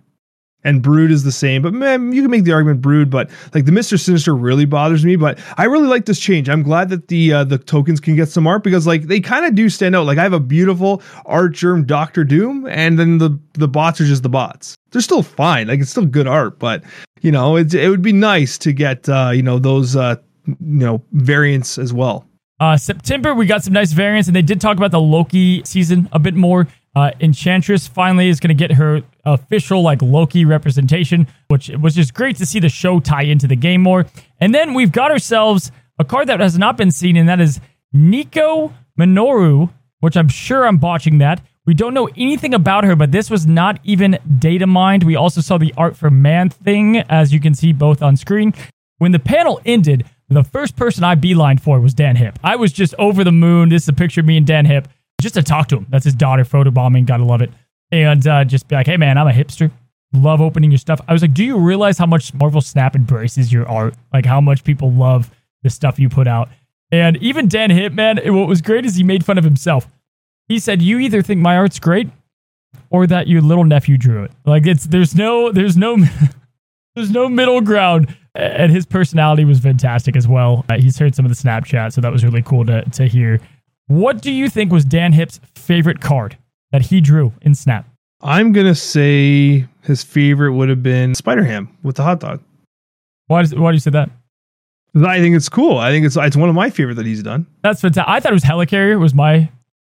and Brood is the same. But man, you can make the argument Brood, but like the Mister Sinister really bothers me. But I really like this change. I'm glad that the uh, the tokens can get some art because like they kind of do stand out. Like I have a beautiful Artgerm Doctor Doom, and then the the bots are just the bots. They're still fine. Like it's still good art, but you know it it would be nice to get uh, you know those uh, you know variants as well. Uh, September, we got some nice variants, and they did talk about the Loki season a bit more. Uh, Enchantress finally is going to get her official like Loki representation, which was just great to see the show tie into the game more. And then we've got ourselves a card that has not been seen, and that is Nico Minoru, which I'm sure I'm botching that. We don't know anything about her, but this was not even data mined. We also saw the art for Man Thing, as you can see both on screen. When the panel ended, the first person I beelined for was Dan Hipp. I was just over the moon. This is a picture of me and Dan Hipp just to talk to him. That's his daughter photobombing. Gotta love it. And uh, just be like, hey, man, I'm a hipster. Love opening your stuff. I was like, do you realize how much Marvel Snap embraces your art? Like, how much people love the stuff you put out? And even Dan Hipp, man, what was great is he made fun of himself. He said, you either think my art's great or that your little nephew drew it. Like, it's, there's no, there's no, there's no middle ground. And his personality was fantastic as well. Uh, he's heard some of the Snap Chat, so that was really cool to, to hear. What do you think was Dan Hipp's favorite card that he drew in Snap? I'm gonna say his favorite would have been Spider Ham with the hot dog. Why does why do you say that? I think it's cool. I think it's it's one of my favorite that he's done. That's fantastic. I thought it was Helicarrier was my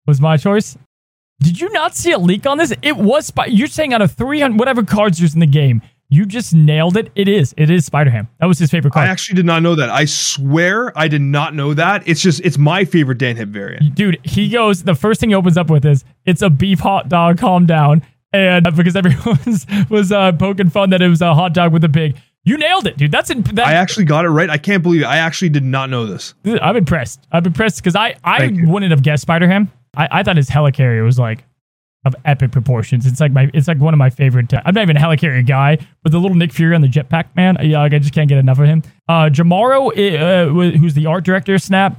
was my choice. Did you not see a leak on this? It was you're saying out of 300 whatever cards there's in the game, you just nailed it. It is. It is Spider Ham. That was his favorite card. I actually did not know that. I swear I did not know that. It's just it's my favorite Dan Hipp variant. Dude, he goes the first thing he opens up with is it's a beef hot dog, calm down. And because everyone was, was uh, poking fun that it was a hot dog with a pig. You nailed it, dude. That's in, that, I actually got it right. I can't believe it. I actually did not know this. I'm impressed. I'm impressed because I, I wouldn't have guessed Spider Ham. I, I thought his helicarrier was like of epic proportions. It's like my, it's like one of my favorite. Uh, I'm not even a helicarrier guy, but the little Nick Fury on the jetpack, man, yeah, like I just can't get enough of him. Uh, Jomaro, uh, who's the art director of Snap,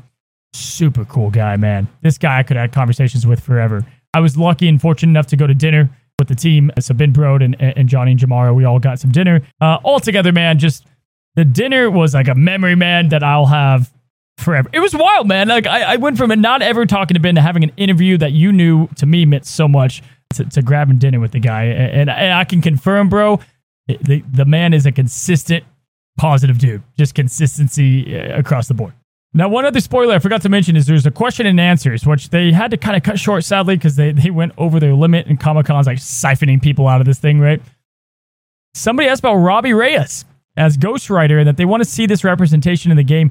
super cool guy, man. This guy I could have conversations with forever. I was lucky and fortunate enough to go to dinner with the team. So Ben Brode and, and Johnny and Jomaro, we all got some dinner. Uh, all together, man, just the dinner was like a memory, man, that I'll have forever. It was wild, man. Like I, I went from not ever talking to Ben to having an interview that you knew to me meant so much to, to grabbing dinner with the guy. And, and I can confirm, bro, the, the man is a consistent, positive dude. Just consistency uh, across the board. Now, one other spoiler I forgot to mention is there's a question and answers, which they had to kind of cut short, sadly, because they, they went over their limit and Comic Con's like siphoning people out of this thing, right? Somebody asked about Robbie Reyes as Ghost Rider and that they want to see this representation in the game.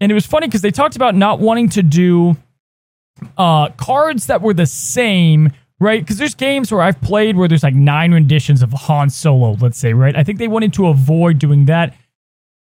And it was funny because they talked about not wanting to do uh, cards that were the same, right? Because there's games where I've played where there's like nine renditions of Han Solo, let's say, right? I think they wanted to avoid doing that.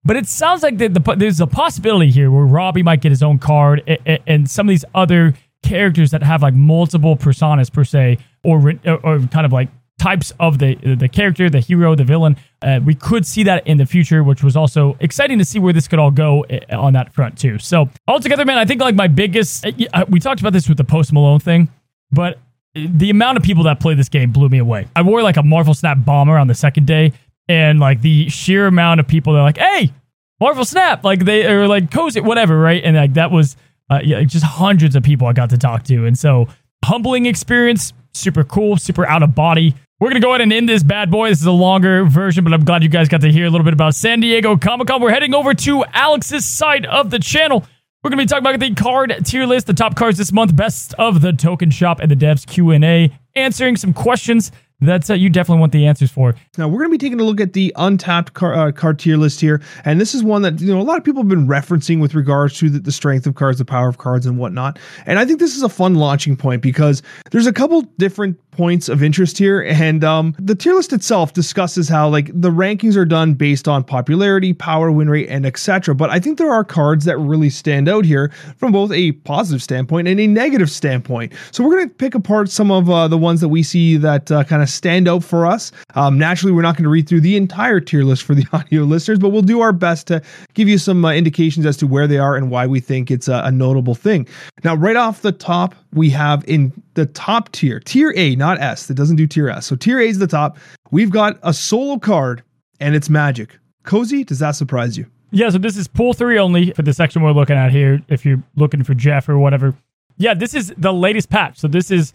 But it sounds like the, the, there's a possibility here where Robbie might get his own card and, and, some of these other characters that have like multiple personas per se, or, or kind of like types of the the character, the hero, the villain. Uh, we could see that in the future, which was also exciting to see where this could all go uh, on that front too. So altogether, man, I think like my biggest, uh, we talked about this with the Post Malone thing, but the amount of people that play this game blew me away. I wore like a Marvel Snap bomber on the second day, and like the sheer amount of people that are like, "Hey, Marvel Snap!" Like they are like cozy, whatever, right? And like that was uh, yeah, just hundreds of people I got to talk to, and so humbling experience, super cool, super out of body. We're gonna go ahead and end this bad boy. This is a longer version, but I'm glad you guys got to hear a little bit about San Diego Comic Con. We're heading over to Alex's side of the channel. We're going to be talking about the card tier list, the top cards this month, best of the token shop, and the devs Q&A, answering some questions that uh, you definitely want the answers for. Now we're going to be taking a look at the untapped car, uh, card tier list here, and this is one that you know a lot of people have been referencing with regards to the, the, strength of cards, the power of cards, and whatnot. And I think this is a fun launching point because there's a couple different points of interest here, and um, the tier list itself discusses how like the rankings are done based on popularity, power, win rate, and etc. But I think there are cards that really stand out here from both a positive standpoint and a negative standpoint. So we're going to pick apart some of uh, the ones that we see that uh, kind of stand out for us. Um, naturally, we're not going to read through the entire tier list for the audio listeners, but we'll do our best to give you some uh, indications as to where they are and why we think it's a, a notable thing. Now, right off the top, we have in the top tier, tier A, not S, that doesn't do tier S. So tier A is the top. We've got a solo card and it's Magik. Cozy, does that surprise you? Yeah, so this is pool three only for the section we're looking at here. If you're looking for Jeff or whatever. Yeah, this is the latest patch. So this is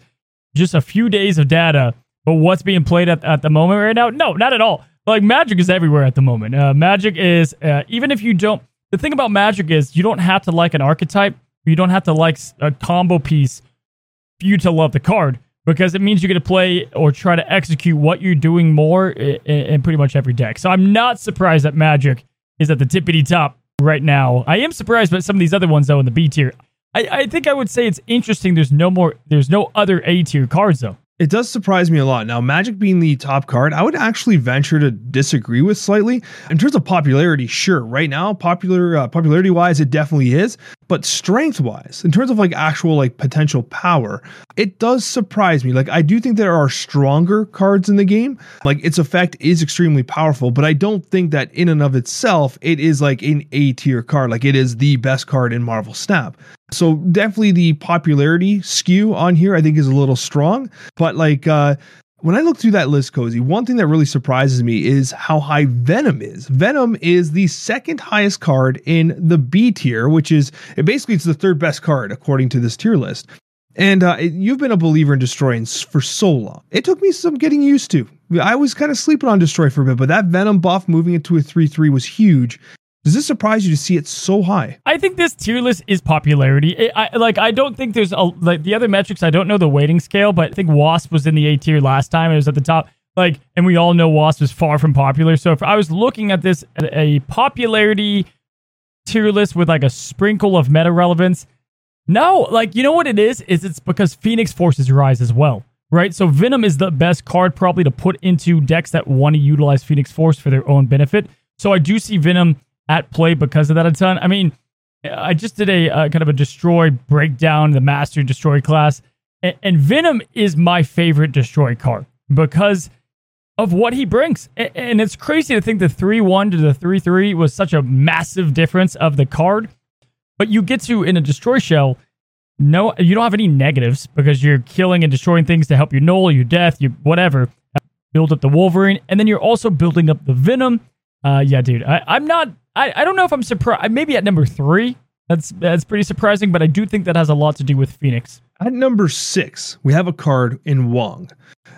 just a few days of data but what's being played at, at the moment right now? No, not at all. Like Magik is everywhere at the moment. Uh, Magik is uh, even if you don't. The thing about Magik is you don't have to like an archetype. You don't have to like a combo piece for you to love the card because it means you get to play or try to execute what you're doing more in, in pretty much every deck. So I'm not surprised that Magik is at the tippity top right now. I am surprised by some of these other ones though in the B tier. I, I think I would say it's interesting. There's no more. There's no other A tier cards though. It does surprise me a lot. Now, Magik being the top card, I would actually venture to disagree with slightly. In terms of popularity, sure, right now, popular uh, popularity wise, it definitely is. But strength wise, in terms of like actual like potential power, it does surprise me. Like I do think there are stronger cards in the game. Like its effect is extremely powerful, but I don't think that in and of itself it is like an A tier card. Like it is the best card in Marvel Snap. So definitely the popularity skew on here I think is a little strong, but like uh when I look through that list, Cozy, one thing that really surprises me is how high Venom is. Venom is the second highest card in the B tier, which is it basically it's the third best card according to this tier list. And uh, you've been a believer in destroying for so long. It took me some getting used to. I was kind of sleeping on destroy for a bit, but that Venom buff moving it to a 3 3 was huge. Does this surprise you to see it so high? I think this tier list is popularity. It, I like. I don't think there's a like the other metrics. I don't know the weighting scale, but I think Wasp was in the A tier last time. It was at the top. Like, and we all know Wasp is far from popular. So if I was looking at this at a popularity tier list with like a sprinkle of meta relevance, no, like you know what it is? Is it's because Phoenix forces rise as well, right? So Venom is the best card probably to put into decks that want to utilize Phoenix Force for their own benefit. So I do see Venom at play because of that a ton. I mean, I just did a uh, kind of a destroy breakdown, the master destroy class, and, and, Venom is my favorite destroy card because of what he brings. And, and it's crazy to think the 3 1 to the 3 3 was such a massive difference of the card. But you get to, in a destroy shell, no, you don't have any negatives because you're killing and destroying things to help your Knull, your death, your whatever. Build up the Wolverine, and then you're also building up the Venom. Uh, yeah, dude, I, I'm not I, I don't know if I'm surprised. Maybe at number three. That's that's pretty surprising, but I do think that has a lot to do with Phoenix. At number six, we have a card in Wong.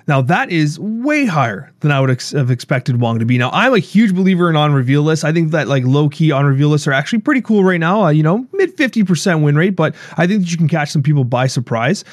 Now that is way higher than I would ex- have expected Wong to be. Now I'm a huge believer in on reveal lists. I think that like low key on reveal lists are actually pretty cool right now. Uh, you know, mid 50% win rate, but I think that you can catch some people by surprise.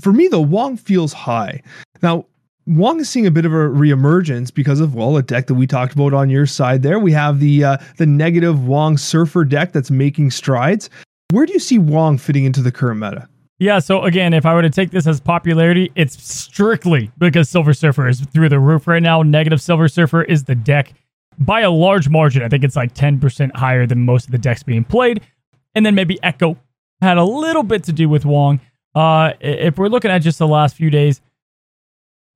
For me though, Wong feels high. Now Wong is seeing a bit of a reemergence because of well a deck that we talked about on your side. There we have the uh, the negative Wong Surfer deck that's making strides. Where do you see Wong fitting into the current meta? Yeah, so again, if I were to take this as popularity, it's strictly because Silver Surfer is through the roof right now. Negative Silver Surfer is the deck by a large margin. I think it's like 10% higher than most of the decks being played. And then maybe Echo had a little bit to do with Wong. Uh, if we're looking at just the last few days,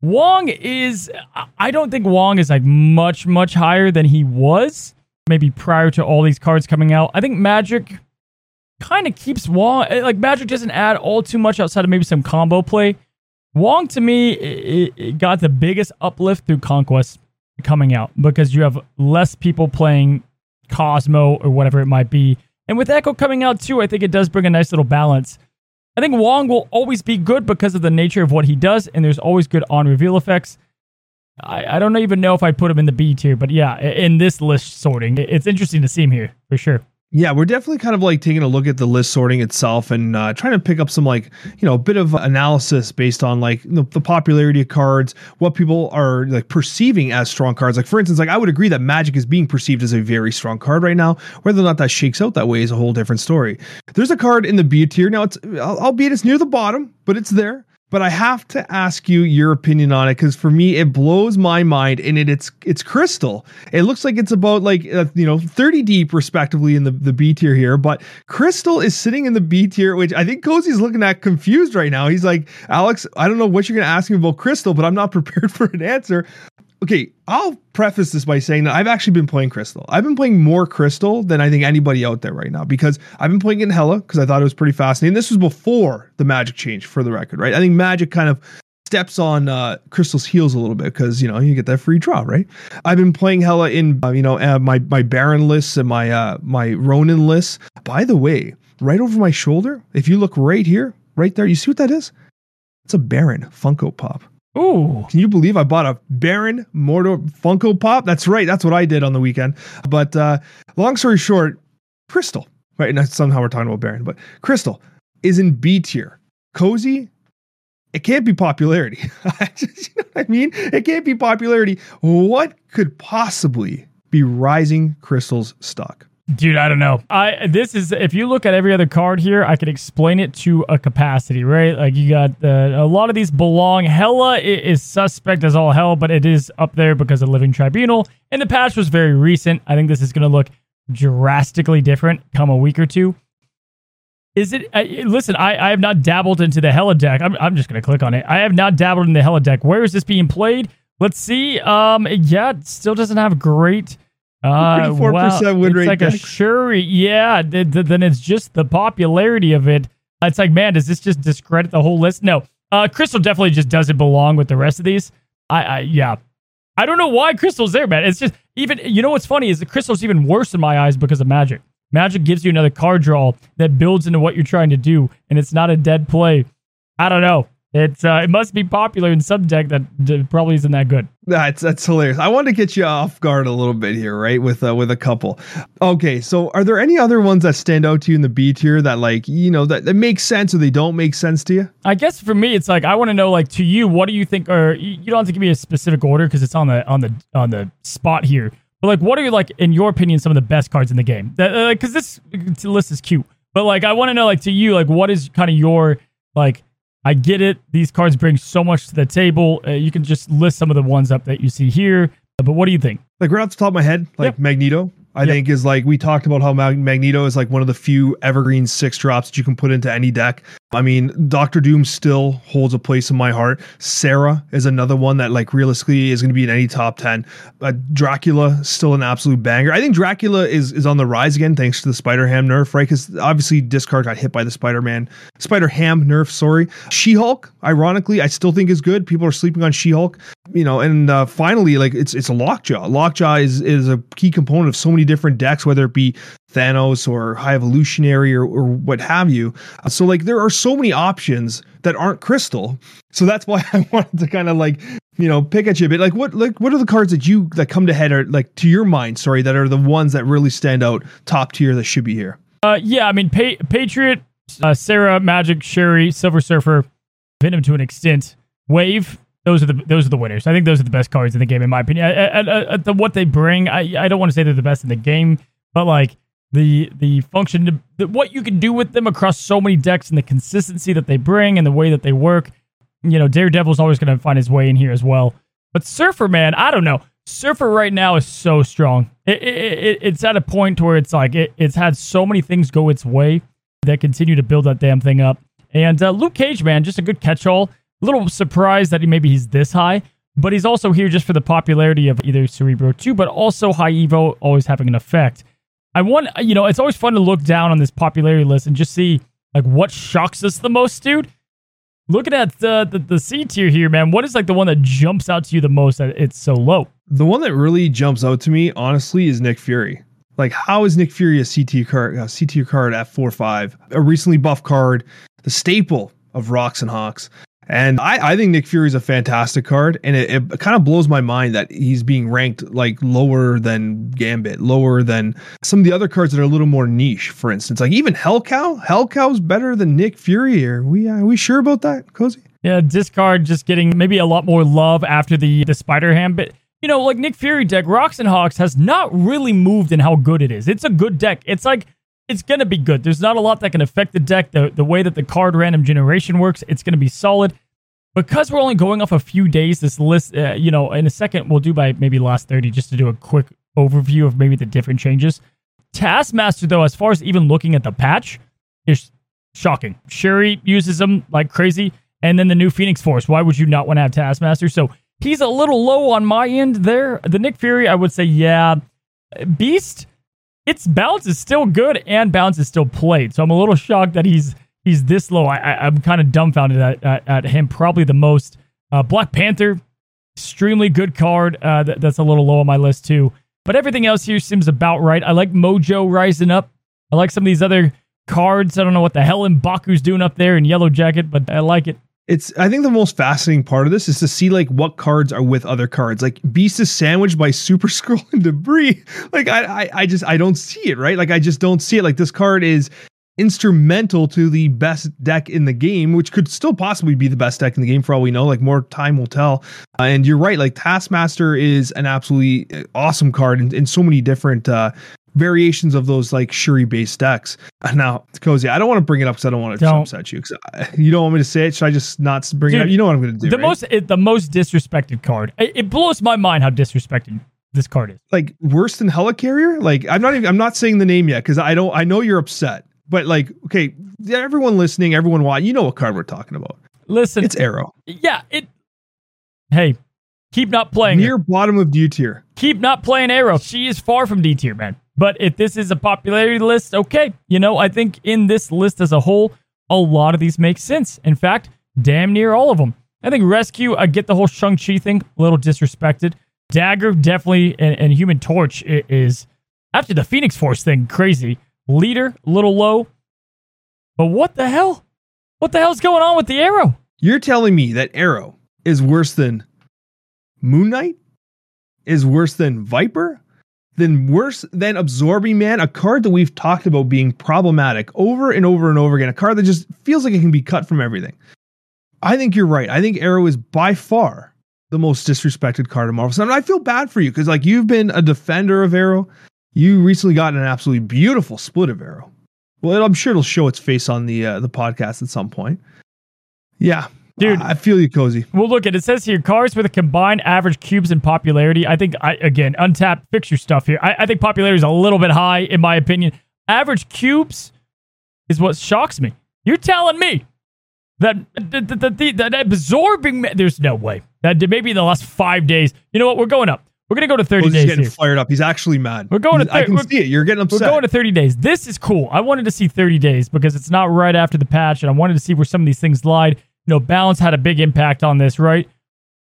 Wong is, I don't think Wong is like much, much higher than he was maybe prior to all these cards coming out. I think Magik kind of keeps Wong, eh, like Magik doesn't add all too much outside of maybe some combo play. Wong to me it, it got the biggest uplift through Conquest coming out because you have less people playing Cosmo or whatever it might be. And with Echo coming out too, I think it does bring a nice little balance. I think Wong will always be good because of the nature of what he does, and there's always good on reveal effects. I, I don't even know if I'd put him in the B tier, but yeah, in this list sorting, it's interesting to see him here for sure. Yeah, we're definitely kind of like taking a look at the list sorting itself and uh, trying to pick up some like you know a bit of analysis based on like the, the, popularity of cards, what people are like perceiving as strong cards. Like for instance, like I would agree that Magik is being perceived as a very strong card right now. Whether or not that shakes out that way is a whole different story. There's a card in the B tier now. It's albeit it's near the bottom, but it's there but I have to ask you your opinion on it because for me it blows my mind and it, it's it's crystal. It looks like it's about like uh, you know 30 deep respectively in the the B tier here, but crystal is sitting in the B tier, which I think Cozy's looking at confused right now. He's like, Alex, I don't know what you're gonna ask me about crystal, but I'm not prepared for an answer okay, I'll preface this by saying that I've actually been playing Crystal. I've been playing more Crystal than I think anybody out there right now because I've been playing in Hela because I thought it was pretty fascinating. This was before the Magik change, for the record, right? I think Magik kind of steps on uh, Crystal's heels a little bit because you know you get that free draw, right? I've been playing Hela in uh, you know uh, my my Baron lists and my uh, my Ronin lists. By the way, right over my shoulder, if you look right here, right there, you see what that is? It's a Baron Funko Pop. Ooh. Can you believe I bought a Baron Mordo Funko Pop? That's right. That's what I did on the weekend. But uh, long story short, Crystal, right? And somehow we're talking about Baron, but Crystal is in B tier. Cozy, it can't be popularity. you know what I mean? It can't be popularity. What could possibly be rising Crystal's stock? Dude, I don't know. I this is if you look at every other card here, I could explain it to a capacity, right? Like you got uh, a lot of these belong. Hela is suspect as all hell, but it is up there because of Living Tribunal, and the patch was very recent. I think this is going to look drastically different come a week or two. Is it? Listen, I, I have not dabbled into the Hela deck. I'm, I'm just going to click on it. I have not dabbled in the Hela deck. Where is this being played? Let's see. Um, yeah, still doesn't have great uh, Four percent win it's rate. like deck. a Shuri. Yeah, th- th- then it's just the popularity of it. It's like, man, does this just discredit the whole list? No, uh, Crystal definitely just doesn't belong with the rest of these. I, I yeah, I don't know why Crystal's there, man. It's just even you know what's funny is the Crystal's even worse in my eyes because of Magik. Magik gives you another card draw that builds into what you're trying to do, and it's not a dead play. I don't know. It's uh, it must be popular in some deck that d- probably isn't that good. That's that's hilarious. I wanted to get you off guard a little bit here, right? With uh, with a couple. Okay, so are there any other ones that stand out to you in the B tier that like you know that, that make sense or they don't make sense to you? I guess for me, it's like I want to know like to you, what do you think? Or you don't have to give me a specific order because it's on the on the on the spot here. But like, what are you like in your opinion some of the best cards in the game? Because uh, this list is cute, but like I want to know like to you like what is kind of your like I get it. These cards bring so much to the table. Uh, you can just list some of the ones up that you see here. But what do you think? Like right off the top of my head, like. Magneto, I yep. think is like we talked about how Magneto is like one of the few evergreen six drops that you can put into any deck. I mean, Doctor Doom still holds a place in my heart. Sera is another one that like realistically is going to be in any top 10. Uh, Dracula still an absolute banger. I think Dracula is is on the rise again thanks to the Spider-Ham nerf, right? Cuz obviously Discard got hit by the Spider-Man Spider-Ham nerf, sorry. She-Hulk, ironically, I still think is good. People are sleeping on She-Hulk, you know, and uh, finally like it's it's a Lockjaw. Lockjaw is is a key component of so many different decks whether it be Thanos or High Evolutionary or, or what have you. So like there are so many options that aren't crystal. So that's why I wanted to kind of like you know pick at you a bit. Like what like what are the cards that you that come to head or like to your mind? Sorry, that are the ones that really stand out top tier that should be here. Uh, yeah, I mean pa- Patriot, uh, Sera, Magik, Shuri, Silver Surfer, Venom to an extent, Wave. Those are the those are the winners. I think those are the best cards in the game, in my opinion. The, what they bring, I I don't want to say they're the best in the game, but like the the function the, what you can do with them across so many decks and the consistency that they bring and the way that they work. You know, Daredevil's always going to find his way in here as well. But Surfer, man, I don't know. Surfer right now is so strong. It, it, it, it's at a point where it's like it, it's had so many things go its way that continue to build that damn thing up. And uh, Luke Cage, man, just a good catch-all. A little surprised that he maybe he's this high, but he's also here just for the popularity of either Cerebro 2, but also High Evo always having an effect. I want, you know, it's always fun to look down on this popularity list and just see like what shocks us the most, dude. Looking at the, the, the C tier here, man, what is like the one that jumps out to you the most that it's so low? The one that really jumps out to me, honestly, is Nick Fury. Like, how is Nick Fury a CT card, a CT card at four five, a recently buffed card, the staple of Rocks and Hawks? And I, I think Nick Fury is a fantastic card, and it, it kind of blows my mind that he's being ranked like lower than Gambit, lower than some of the other cards that are a little more niche. For instance, like even Hellcow, Hellcow's better than Nick Fury. Are we are we sure about that, Cozy? Yeah, discard just getting maybe a lot more love after the the Spider Ham, but you know, like Nick Fury deck, Rocks and Hawks has not really moved in how good it is. It's a good deck. It's like it's going to be good. There's not a lot that can affect the deck. The, the way that the card random generation works, it's going to be solid. Because we're only going off a few days, this list, uh, you know, in a second, we'll do by maybe last 30 just to do a quick overview of maybe the different changes. Taskmaster, though, as far as even looking at the patch, is shocking. Shuri uses them like crazy. And then the new Phoenix Force. Why would you not want to have Taskmaster? So he's a little low on my end there. The Nick Fury, I would say, yeah. Beast, its bounce is still good and bounce is still played. So I'm a little shocked that he's he's this low. I, am kind of dumbfounded at, at, at, him. Probably the most. Uh, Black Panther, extremely good card. Uh, that, that's a little low on my list too. But everything else here seems about right. I like Mojo rising up. I like some of these other cards. I don't know what the hell Mbaku's doing up there in Yellow Jacket, but I like it it's I think the most fascinating part of this is to see like what cards are with other cards. Like Beast is sandwiched by Super Skrull and Debrii. Like I, I I just I don't see it, right? Like I just don't see it. Like this card is instrumental to the best deck in the game, which could still possibly be the best deck in the game for all we know. Like more time will tell. Uh, and you're right, like Taskmaster is an absolutely awesome card in, in so many different uh, variations of those like Shuri based decks. Now, Cozy, I don't want to bring it up because I don't want to don't. upset you. Cause you don't want me to say it. Should I just not bring Dude, it up? You know what I'm going to do. The right? most, it, the most disrespected card. It, it, blows my mind how disrespected this card is. Like worse than Helicarrier. Like I'm not even. I'm not saying the name yet because I don't. I know you're upset. But like, okay, everyone listening, everyone watching, you know what card we're talking about. Listen, it's Aero. Yeah. It. Hey, keep not playing near bottom of D tier. Keep not playing Aero. She is far from D tier, man. But if this is a popularity list, okay. You know, I think in this list as a whole, a lot of these make sense. In fact, damn near all of them. I think Rescue, I get the whole Shang-Chi thing, a little disrespected. Dagger, definitely, and, and Human Torch is, after the Phoenix Force thing, crazy. Leader, a little low. But what the hell? What the hell's going on with the Aero? You're telling me that Aero is worse than Moon Knight? Is worse than Viper? Then worse than Absorbing Man, a card that we've talked about being problematic over and over and over again, a card that just feels like it can be cut from everything. I think you're right. I think Aero is by far the most disrespected card of Marvel. And I feel bad for you because like you've been a defender of Aero. You recently got an absolutely beautiful split of Aero. Well, I'm sure it'll show its face on the uh, the podcast at some point. Yeah, Dude, I feel you, cozy. Well, look at it says here cars with a combined average cubes and popularity. I think I again untapped fixture stuff here. I, I think popularity is a little bit high in my opinion. Average cubes is what shocks me. You're telling me that that, that absorbing there's no way that maybe in the last five days. You know what? We're going up. We're gonna go to 30 well, days. He's getting here. fired up. He's actually mad. We're going to. 30, I can see it. You're getting upset. We're going to 30 days. This is cool. I wanted to see 30 days because it's not right after the patch, and I wanted to see where some of these things lied know, balance had a big impact on this, right?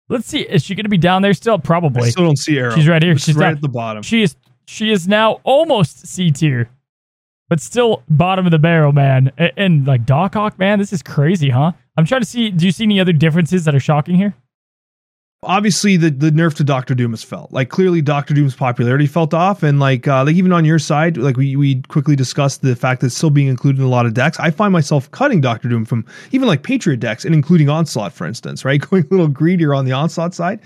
Let's see. Is she going to be down there still? Probably. I still don't see Aero. She's right here. She's right down. at the bottom. She is. She is now almost C tier, but still bottom of the barrel, man. And, and like Doc Ock, man, this is crazy, huh? I'm trying to see. Do you see any other differences that are shocking here? Obviously the the nerf to Doctor Doom has felt like clearly Doctor Doom's popularity felt off, and like uh, like even on your side, like we we quickly discussed the fact that it's still being included in a lot of decks. I find myself cutting Doctor Doom from even like Patriot decks and including Onslaught, for instance, right? Going a little greedier on the Onslaught side.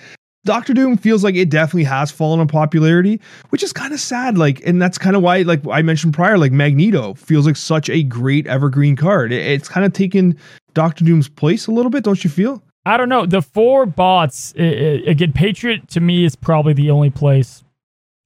Doctor Doom feels like it definitely has fallen in popularity, which is kind of sad. Like, and that's kind of why, like I mentioned prior, like Magneto feels like such a great evergreen card. It, it's kind of taken Doctor Doom's place a little bit, don't you feel? I don't know. The four bots, again, Patriot to me is probably the only place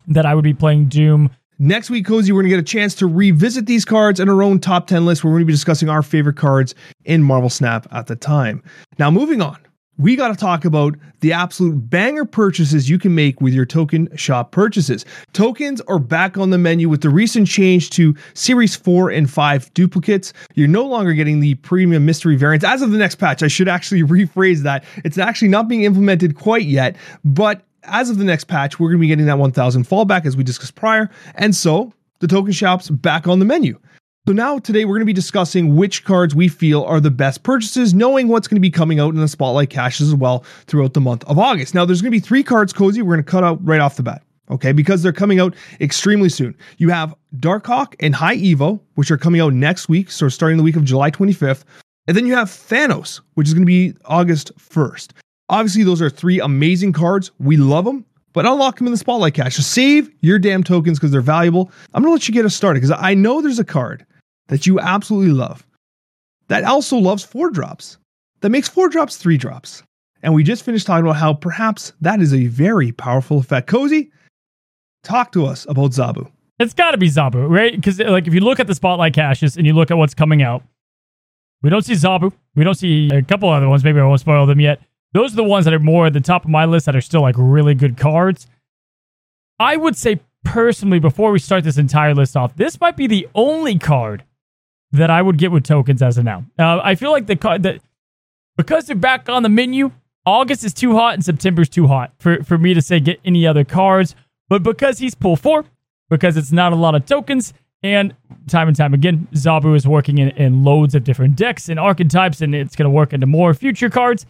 that I would be playing Doom. Next week, Cozy, we're going to get a chance to revisit these cards in our own top 10 list where we're going to be discussing our favorite cards in Marvel Snap at the time. Now, moving on, we got to talk about the absolute banger purchases you can make with your token shop purchases. Tokens are back on the menu with the recent change to Series 4 and 5 duplicates. You're no longer getting the premium mystery variants. As of the next patch, I should actually rephrase that. It's actually not being implemented quite yet, but as of the next patch, we're going to be getting that 1000 fallback as we discussed prior. And so the token shop's back on the menu. So now today we're going to be discussing which cards we feel are the best purchases, knowing what's going to be coming out in the spotlight caches as well throughout the month of August. Now there's going to be three cards, Cozy, we're going to cut out right off the bat. Okay, because they're coming out extremely soon. You have Darkhawk and High Evo, which are coming out next week, so starting the week of July 25th. And then you have Thanos, which is going to be August 1st. Obviously, those are three amazing cards. We love them, but unlock them in the spotlight cache. So save your damn tokens because they're valuable. I'm gonna let you get us started because I know there's a card that you absolutely love that also loves four drops, that makes four drops three drops. And we just finished talking about how perhaps that is a very powerful effect. Cozy, talk to us about Zabu. It's got to be Zabu, right? Because like if you look at the spotlight caches and you look at what's coming out, we don't see Zabu. We don't see a couple other ones. Maybe I won't spoil them yet. Those are the ones that are more at the top of my list that are still like really good cards. I would say personally, before we start this entire list off, this might be the only card that I would get with tokens as of now. Uh, I feel like the card that because they're back on the menu, August is too hot and September's too hot for, for me to say get any other cards. But because he's pull four, because it's not a lot of tokens, and time and time again, Zabu is working in, in loads of different decks and archetypes, and it's going to work into more future cards.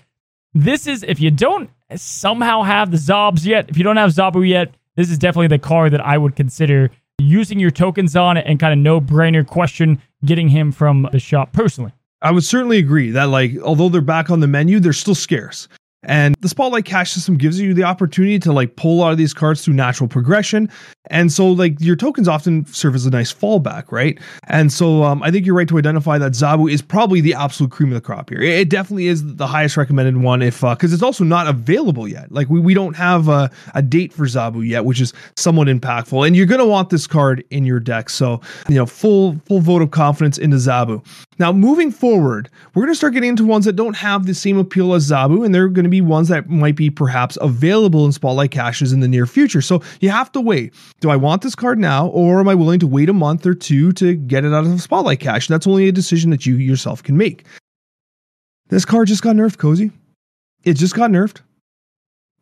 This is, if you don't somehow have the Zobs yet, if you don't have Zabu yet, this is definitely the card that I would consider using your tokens on and kind of no brainer question getting him from the shop personally. I would certainly agree that, like, although they're back on the menu, they're still scarce. And the spotlight cache system gives you the opportunity to like pull out of these cards through natural progression. And so like your tokens often serve as a nice fallback, right? And so um, I think you're right to identify that Zabu is probably the absolute cream of the crop here. It definitely is the highest recommended one if because uh, it's also not available yet. Like we, we don't have a, a date for Zabu yet, which is somewhat impactful. And you're gonna want this card in your deck. So you know, full full vote of confidence into Zabu. Now moving forward, we're gonna start getting into ones that don't have the same appeal as Zabu, and they're gonna be ones that might be perhaps available in Spotlight caches in the near future. So you have to wait. Do I want this card now, or am I willing to wait a month or two to get it out of Spotlight cache? That's only a decision that you yourself can make. This card just got nerfed, Cozy. It just got nerfed,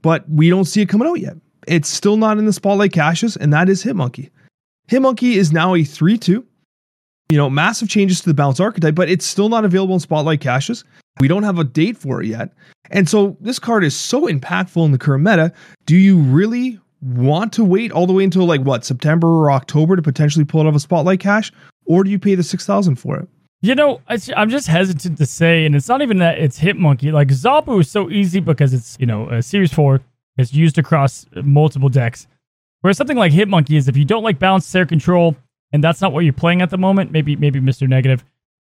but we don't see it coming out yet. It's still not in the Spotlight caches, and that is Hitmonkey. Hitmonkey is now a 3 2 you know, massive changes to the bounce archetype, but it's still not available in spotlight caches. We don't have a date for it yet. And so this card is so impactful in the current meta. Do you really want to wait all the way until like what, September or October to potentially pull it off a spotlight cache? Or do you pay the 6000 for it? You know, I'm just hesitant to say, and it's not even that it's Hitmonkey. Like Zabu is so easy because it's, you know, a Series 4, it's used across multiple decks. Whereas something like Hitmonkey is if you don't like balance air control, and that's not what you're playing at the moment, maybe maybe Mr. Negative,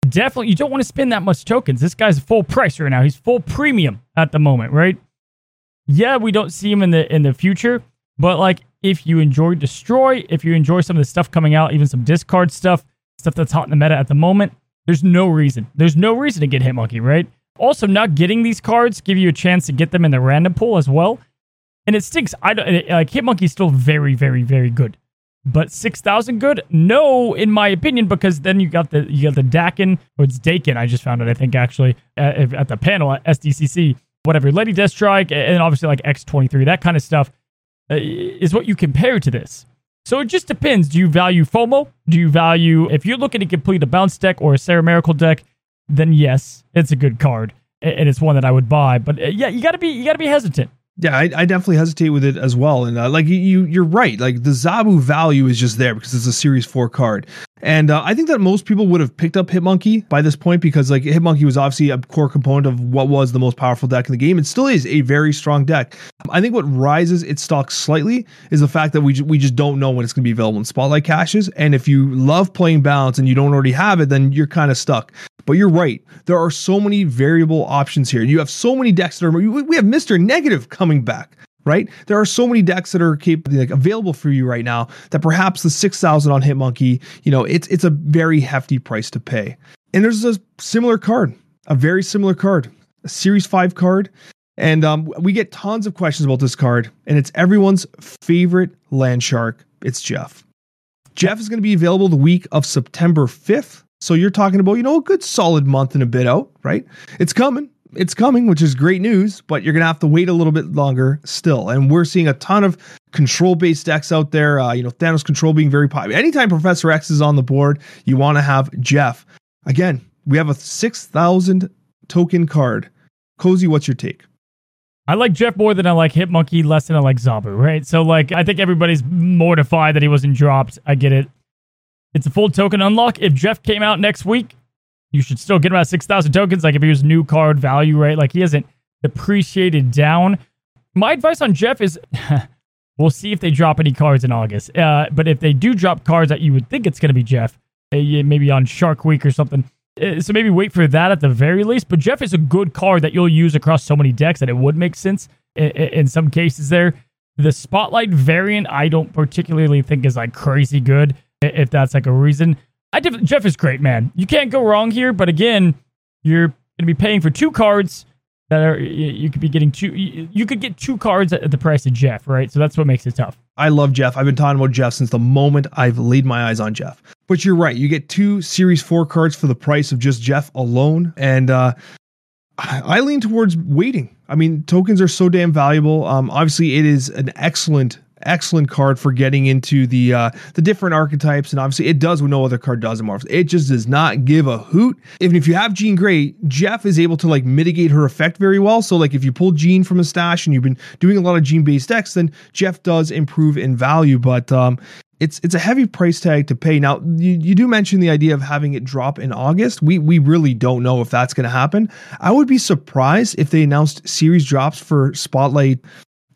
definitely you don't want to spend that much tokens. This guy's full price right now. He's full premium at the moment, right? Yeah, we don't see him in the in the future, but like if you enjoy destroy, if you enjoy some of the stuff coming out, even some discard stuff, stuff that's hot in the meta at the moment, there's no reason. There's no reason to get Hitmonkey, right? Also, not getting these cards give you a chance to get them in the random pool as well. And it stinks. I don't like Hitmonkey's still very, very, very good. But six thousand good? No, in my opinion, because then you got the you got the Daken or it's Daken. I just found it. I think actually at, at the panel at SDCC, whatever. Lady Deathstrike and obviously like X twenty three, that kind of stuff uh, is what you compare to this. So it just depends. Do you value FOMO? Do you value if you're looking to complete a bounce deck or a Sera Miracle deck? Then yes, it's a good card and it's one that I would buy. But uh, yeah, you gotta be you gotta be hesitant. Yeah, I, I, definitely hesitate with it as well. And uh, like you, you're right. Like the Zabu value is just there because it's a Series Four card, and uh, I think that most people would have picked up Hitmonkey by this point because like Hitmonkey was obviously a core component of what was the most powerful deck in the game. It still is a very strong deck. I think what rises its stock slightly is the fact that we we just don't know when it's going to be available in Spotlight caches. And if you love playing bounce and you don't already have it, then you're kind of stuck. But you're right. There are so many variable options here. You have so many decks that are. We have Mr. Negative coming back. right? There are so many decks that are capable, like, available for you right now that perhaps the 6000 on Hitmonkey, you know, it's it's a very hefty price to pay. And there's a similar card, a very similar card, a Series 5 card. And um, we get tons of questions about this card, and it's everyone's favorite land shark. It's Jeff. Jeff is going to be available the week of September 5th. So you're talking about, you know, a good solid month and a bit out, right? It's coming it's coming, which is great news, but you're going to have to wait a little bit longer still. And we're seeing a ton of control based decks out there. Uh, you know, Thanos control being very popular. Anytime Professor X is on the board, you want to have Jeff. Again, we have a 6,000 token card. Cozy, what's your take? I like Jeff more than I like Hitmonkey, less than I like Zabu, right? So, like, I think everybody's mortified that he wasn't dropped. I get it. It's a full token unlock. If Jeff came out next week, you should still get about 6,000 tokens. Like if he was new card value, right? Like he hasn't depreciated down. My advice on Jeff is we'll see if they drop any cards in August. Uh, but if they do drop cards that you would think it's going to be Jeff, uh, maybe on Shark Week or something. Uh, so maybe wait for that at the very least. But Jeff is a good card that you'll use across so many decks that it would make sense in, in some cases there. The Spotlight variant, I don't particularly think is like crazy good if that's like a reason. I def- Jeff is great, man. You can't go wrong here. But again, you're going to be paying for two cards that are you could be getting two. You could get two cards at the price of Jeff, right? So that's what makes it tough. I love Jeff. I've been talking about Jeff since the moment I've laid my eyes on Jeff. But you're right. You get two Series Four cards for the price of just Jeff alone, and uh, I lean towards waiting. I mean, tokens are so damn valuable. Um, obviously, it is an excellent excellent card for getting into the uh, the different archetypes, and obviously it does what no other card does in Marvel. It just does not give a hoot. Even if you have Jean Grey, Jeff is able to like mitigate her effect very well. So like if you pull Jean from a stash and you've been doing a lot of Jean based decks, then Jeff does improve in value. But um, it's it's a heavy price tag to pay. Now you, you do mention the idea of having it drop in August. We we really don't know if that's going to happen. I would be surprised if they announced series drops for Spotlight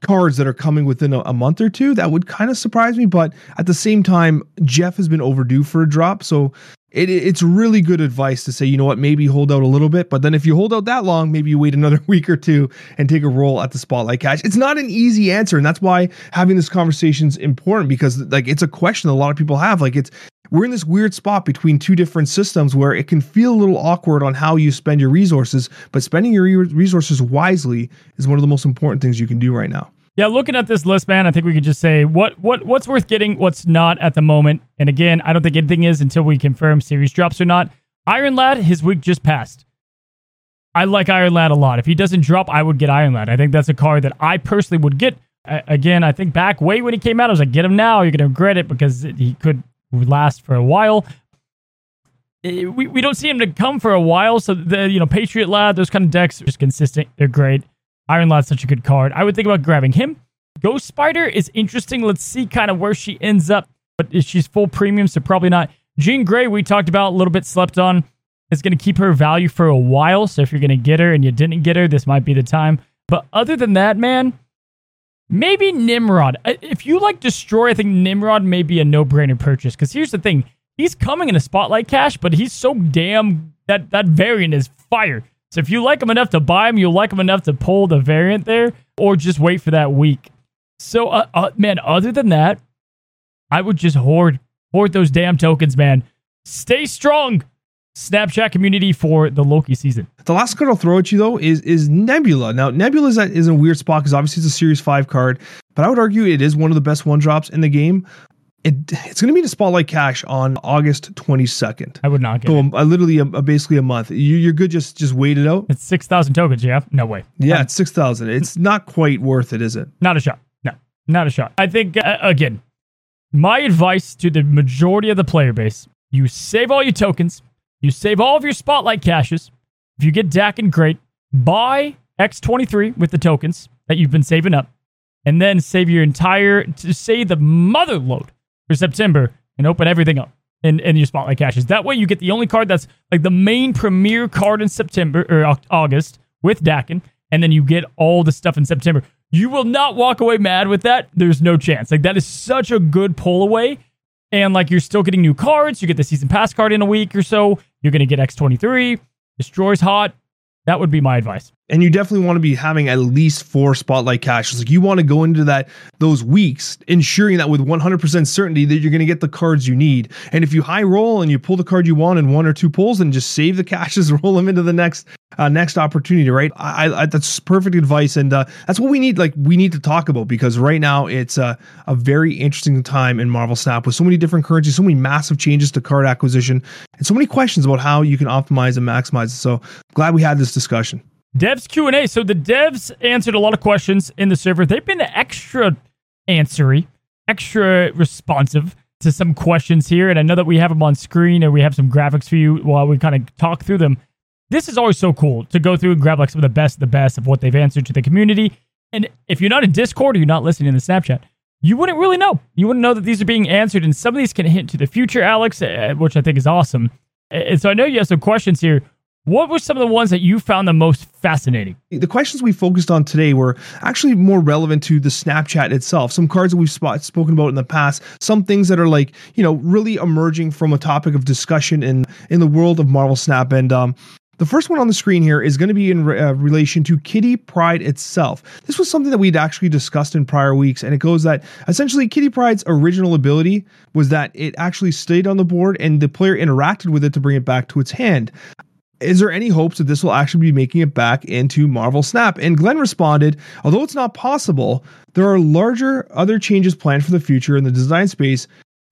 cards that are coming within a, a month or two. That would kind of surprise me, but at the same time, Jeff has been overdue for a drop, so it, it's really good advice to say, you know what, maybe hold out a little bit, but then if you hold out that long, maybe you wait another week or two and take a roll at the spotlight cache. It's not an easy answer, and that's why having this conversation is important because like it's a question that a lot of people have. Like it's we're in this weird spot between two different systems where it can feel a little awkward on how you spend your resources, but spending your resources wisely is one of the most important things you can do right now. Yeah, looking at this list, man, I think we could just say what what what's worth getting, what's not at the moment. And again, I don't think anything is until we confirm series drops or not. Iron Lad, his week just passed. I like Iron Lad a lot. If he doesn't drop, I would get Iron Lad. I think that's a card that I personally would get. Uh, again, I think back way when he came out, I was like, get him now. You're to regret it because he could last for a while. Eh, we, we don't see him to come for a while. So the you know Patriot Lad, those kind of decks are just consistent. They're great. Iron Lad's such a good card. I would think about grabbing him. Ghost Spider is interesting. Let's see kind of where she ends up. But she's full premium, so probably not. Jean Grey, we talked about a little bit slept on. Is going to keep her value for a while. So if you're going to get her and you didn't get her, this might be the time. But other than that, man, maybe Nimrod. If you like Destroy, I think Nimrod may be a no brainer purchase. Because here's the thing he's coming in a spotlight cache, but he's so damn. That, that variant is fire. So if you like him enough to buy him, you'll like him enough to pull the variant there, or just wait for that week. So, uh, uh, man, other than that, I would just hoard hoard those damn tokens, man. Stay strong. Snap Chat community for the Loki season. The last card I'll throw at you though is is Nebula. Now Nebula is, is a weird spot because obviously it's a Series Five card, but I would argue it is one of the best one drops in the game. It, it's going to be the Spotlight Cache on August 22nd. I would not get so it. A, literally a, a, basically a month. You, are good. Just just wait it out. It's 6,000 tokens, yeah? No way. Yeah, um, it's 6,000. It's not quite worth it, is it? Not a shot. No, not a shot. I think, uh, again, my advice to the majority of the player base you save all your tokens, you save all of your Spotlight Caches. If you get Daken, great. Buy X23 with the tokens that you've been saving up, and then save your entire, to save the mother load for September and open everything up in, in your spotlight caches. That way, you get the only card that's like the main premier card in September or August with Daken, and then you get all the stuff in September. You will not walk away mad with that. There's no chance. Like that is such a good pull away. And like you're still getting new cards. You get the season pass card in a week or so. You're gonna get X23. Destroy's hot. That would be my advice. And you definitely want to be having at least four spotlight caches. Like you want to go into that those weeks ensuring that with 100% certainty that you're going to get the cards you need. And if you high roll and you pull the card you want in one or two pulls, then just save the caches, roll them into the next uh, next opportunity. Right? I, I, that's perfect advice, and uh, that's what we need. Like we need to talk about because right now it's a a very interesting time in Marvel Snap with so many different currencies, so many massive changes to card acquisition, and so many questions about how you can optimize and maximize it. So glad we had this discussion. Devs Q and A. So the devs answered a lot of questions in the server. They've been extra answery, extra responsive to some questions here, and I know that we have them on screen and we have some graphics for you while we kind of talk through them. This is always so cool to go through and grab like some of the best, the best of what they've answered to the community. And if you're not in Discord or you're not listening in the Snap Chat, you wouldn't really know. You wouldn't know that these are being answered, and some of these can hint to the future, Alex, uh, which I think is awesome. And so I know you have some questions here. What were some of the ones that you found the most fascinating? The questions we focused on today were actually more relevant to the Snap Chat itself. Some cards that we've spot, spoken about in the past, some things that are like, you know, really emerging from a topic of discussion in in the world of Marvel Snap. And um, the first one on the screen here is going to be in re- uh, relation to Kitty Pryde itself. This was something that we'd actually discussed in prior weeks, and it goes that essentially Kitty Pryde's original ability was that it actually stayed on the board and the player interacted with it to bring it back to its hand is there any hopes that this will actually be making it back into Marvel Snap? And Glenn responded, although it's not possible, there are larger other changes planned for the future in the design space,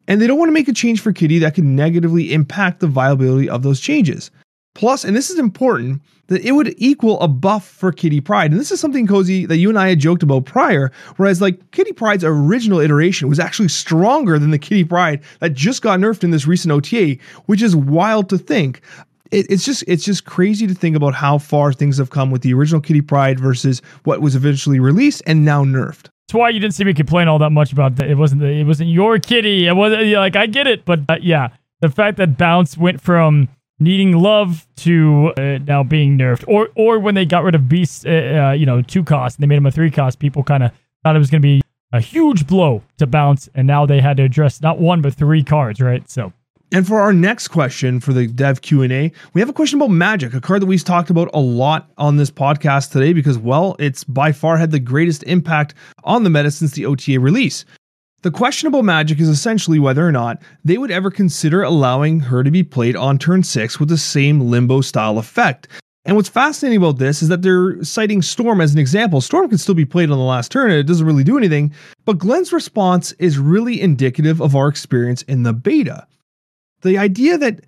and they don't want to make a change for Kitty that could negatively impact the viability of those changes. Plus, and this is important, that it would equal a buff for Kitty Pryde. And this is something cozy that you and I had joked about prior, whereas like Kitty Pryde's original iteration was actually stronger than the Kitty Pryde that just got nerfed in this recent OTA, which is wild to think it, it's just it's just crazy to think about how far things have come with the original Kitty Pryde versus what was eventually released and now nerfed. That's why you didn't see me complain all that much about that. It wasn't the, it wasn't your kitty. It wasn't like I get it, but uh, yeah, the fact that Bounce went from needing love to uh, now being nerfed, or or when they got rid of Beast, uh, uh you know, two cost and they made him a three cost, people kind of thought it was going to be a huge blow to Bounce, and now they had to address not one but three cards, right? So and for our next question for the dev Q&A, we have a question about Magik, a card that we've talked about a lot on this podcast today because well, it's by far had the greatest impact on the meta since the OTA release. The question about Magik is essentially whether or not they would ever consider allowing her to be played on turn 6 with the same limbo style effect. And what's fascinating about this is that they're citing Storm as an example. Storm can still be played on the last turn and it doesn't really do anything, but Glenn's response is really indicative of our experience in the beta the idea that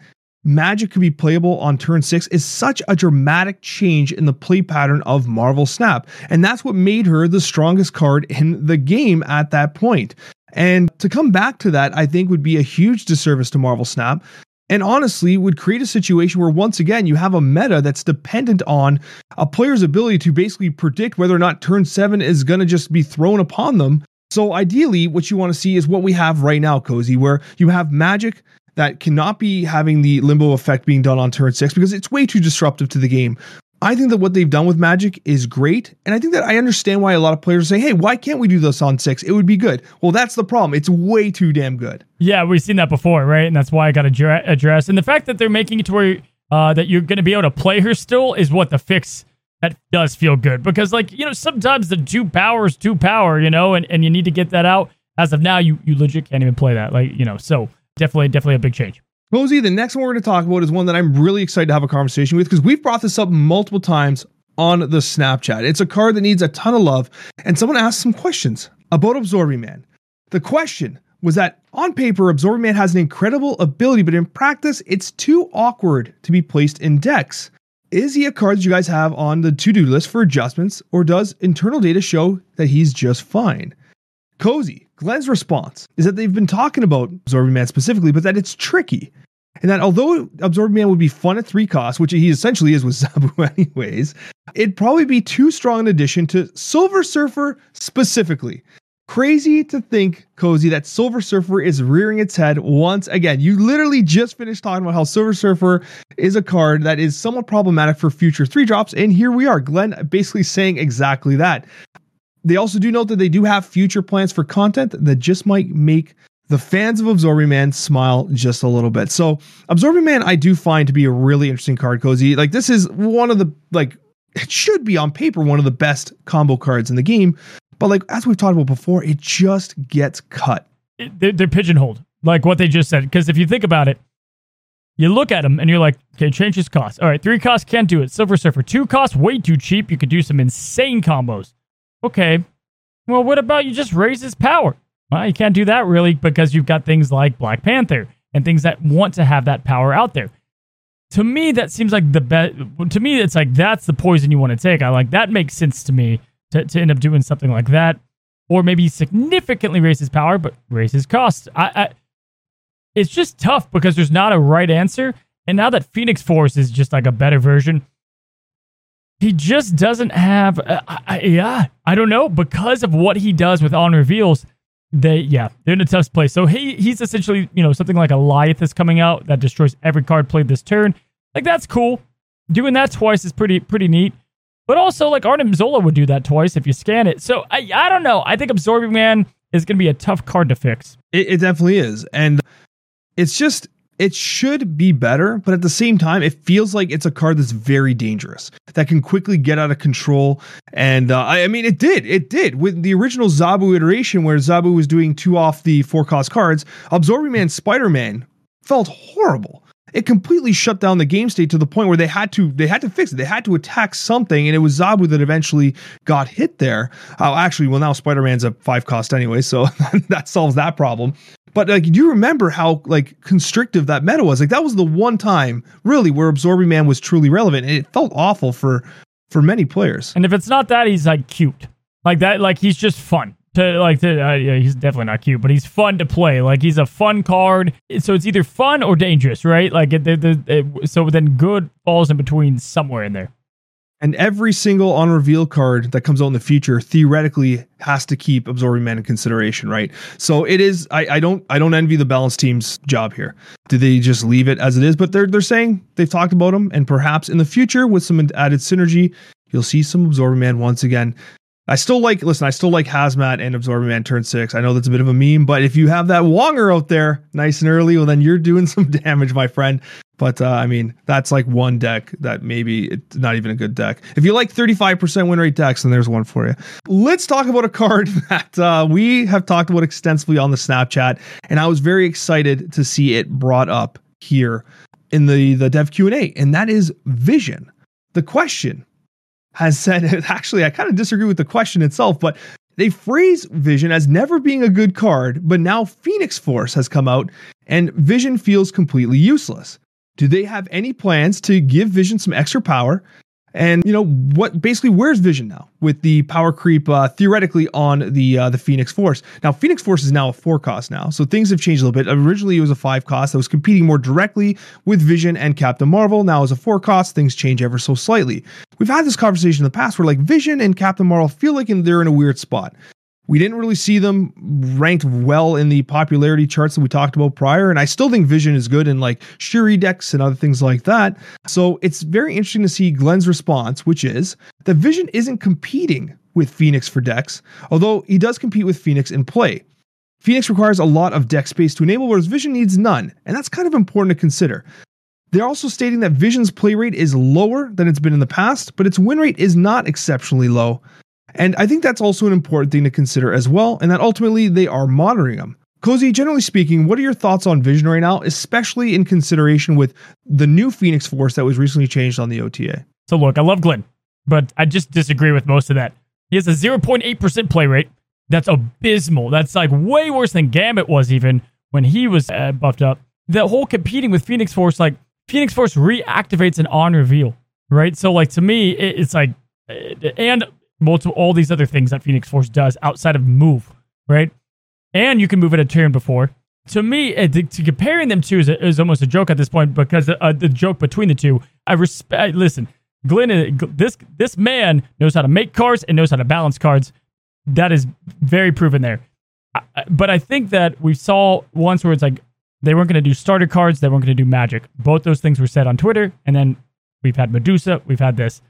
Magik could be playable on turn six is such a dramatic change in the play pattern of Marvel Snap. And that's what made her the strongest card in the game at that point. And to come back to that, I think would be a huge disservice to Marvel Snap. And honestly, would create a situation where once again you have a meta that's dependent on a player's ability to basically predict whether or not turn seven is going to just be thrown upon them. So ideally, what you want to see is what we have right now, Cozy, where you have Magik that cannot be having the limbo effect being done on turn six because it's way too disruptive to the game. I think that what they've done with Magik is great. And I think that I understand why a lot of players say, hey, why can't we do this on six? It would be good. Well, that's the problem. It's way too damn good. Yeah, we've seen that before, right? And that's why I got to address. And the fact that they're making it to where uh, that you're going to be able to play her still is what the fix that does feel good. Because, like, you know, sometimes the two power is two power, you know, and, and you need to get that out. As of now, you, you legit can't even play that. Like, you know, so definitely, definitely a big change. Cozy, the next one we're going to talk about is one that I'm really excited to have a conversation with because we've brought this up multiple times on the Snap Chat. It's a card that needs a ton of love, and someone asked some questions about Absorbing Man. The question was that on paper, Absorbing Man has an incredible ability, but in practice, it's too awkward to be placed in decks. Is he a card that you guys have on the to do list for adjustments, or does internal data show that he's just fine? Cozy, Glenn's response is that they've been talking about Absorbing Man specifically, but that it's tricky. And that although Absorbing Man would be fun at three costs, which he essentially is with Zabu anyways, it'd probably be too strong an addition to Silver Surfer specifically. Crazy to think, Cozy, that Silver Surfer is rearing its head once again. You literally just finished talking about how Silver Surfer is a card that is somewhat problematic for future three drops, and here we are. Glenn basically saying exactly that. They also do note that they do have future plans for content that just might make the fans of Absorbing Man smile just a little bit. So Absorbing Man, I do find to be a really interesting card, Cozy. Like this is one of the like it should be on paper one of the best combo cards in the game. But like as we've talked about before, it just gets cut. It, they're, they're pigeonholed, like what they just said. Because if you think about it, you look at them and you're like, okay, change his cost. All right, three costs can't do it. Silver Surfer, two costs way too cheap. You could do some insane combos. Okay, well, what about you just raise his power? Well, you can't do that really because you've got things like Black Panther and things that want to have that power out there. To me, that seems like the best. To me, it's like that's the poison you want to take. I like that makes sense to me to, to end up doing something like that, or maybe significantly raise his power but raise his costs. I, I it's just tough because there's not a right answer. And now that Phoenix Force is just like a better version, he just doesn't have. Uh, I, yeah, I don't know because of what he does with on reveals. They yeah, they're in a tough place. So he he's essentially you know something like a is coming out that destroys every card played this turn. Like that's cool. Doing that twice is pretty pretty neat. But also like Arnim Zola would do that twice if you scan it. So I I don't know. I think Absorbing Man is going to be a tough card to fix. It, it definitely is, and it's just it should be better, but at the same time, it feels like it's a card that's very dangerous that can quickly get out of control. And uh, I, I, mean, it did, it did with the original Zabu iteration where Zabu was doing two off the four cost cards. Absorbing Man, Spider Man felt horrible. It completely shut down the game state to the point where they had to they had to fix it. They had to attack something, and it was Zabu that eventually got hit there. Uh, actually, well now Spider Man's a five cost anyway, so that solves that problem. But like, do you remember how like constrictive that meta was? Like that was the one time really where Absorbing Man was truly relevant, and it felt awful for for many players. And if it's not that, he's like cute, like that. Like he's just fun to like to. Uh, yeah, he's definitely not cute, but he's fun to play. Like he's a fun card. So it's either fun or dangerous, right? Like it, it, it, so then good falls in between somewhere in there. And every single on reveal card that comes out in the future theoretically has to keep absorbing man in consideration, right? So it is I, I don't I don't envy the balance team's job here. Do they just leave it as it is? But they're they're saying they've talked about them, and perhaps in the future with some added synergy, you'll see some absorbing man once again. I still like listen, I still like Hazmat and Absorbing Man turn six. I know that's a bit of a meme, but if you have that Wonger out there nice and early, well then you're doing some damage, my friend. But uh, I mean, that's like one deck that maybe it's not even a good deck. If you like 35% win rate decks, then there's one for you. Let's talk about a card that uh, we have talked about extensively on the Snap Chat, and I was very excited to see it brought up here in the the Dev Q and A, and that is Vision. The question has said actually, I kind of disagree with the question itself, but they phrase Vision as never being a good card, but now Phoenix Force has come out and Vision feels completely useless. Do they have any plans to give Vision some extra power? And you know what? Basically, where's Vision now with the power creep uh, theoretically on the uh, the Phoenix Force? Now, Phoenix Force is now a four cost now, so things have changed a little bit. Originally, it was a five cost that was competing more directly with Vision and Captain Marvel. Now, as a four cost, things change ever so slightly. We've had this conversation in the past where like Vision and Captain Marvel feel like they're in a weird spot. We didn't really see them ranked well in the popularity charts that we talked about prior. And I still think Vision is good in like Shuri decks and other things like that. So it's very interesting to see Glenn's response, which is that Vision isn't competing with Phoenix for decks, although he does compete with Phoenix in play. Phoenix requires a lot of deck space to enable, whereas Vision needs none. And that's kind of important to consider. They're also stating that Vision's play rate is lower than it's been in the past, but its win rate is not exceptionally low. And I think that's also an important thing to consider as well, and that ultimately they are monitoring them. Cozy, generally speaking, what are your thoughts on Vision right now, especially in consideration with the new Phoenix Force that was recently changed on the OTA? So, look, I love Glenn, but I just disagree with most of that. He has a 0.8% play rate. That's abysmal. That's like way worse than Gambit was even when he was uh, buffed up. The whole competing with Phoenix Force, like, Phoenix Force reactivates an on reveal, right? So, like, to me, it, it's like, and multiple all these other things that Phoenix Force does outside of move, right? And you can move it a turn before. To me, uh, to, to comparing them two is, a, is, almost a joke at this point because uh, the joke between the two. I respect. Listen, Glenn, uh, this this man knows how to make cards and knows how to balance cards. That is very proven there. but I think that we saw once where it's like they weren't going to do starter cards, they weren't going to do magic. Both those things were said on Twitter, and then we've had Medusa, we've had this.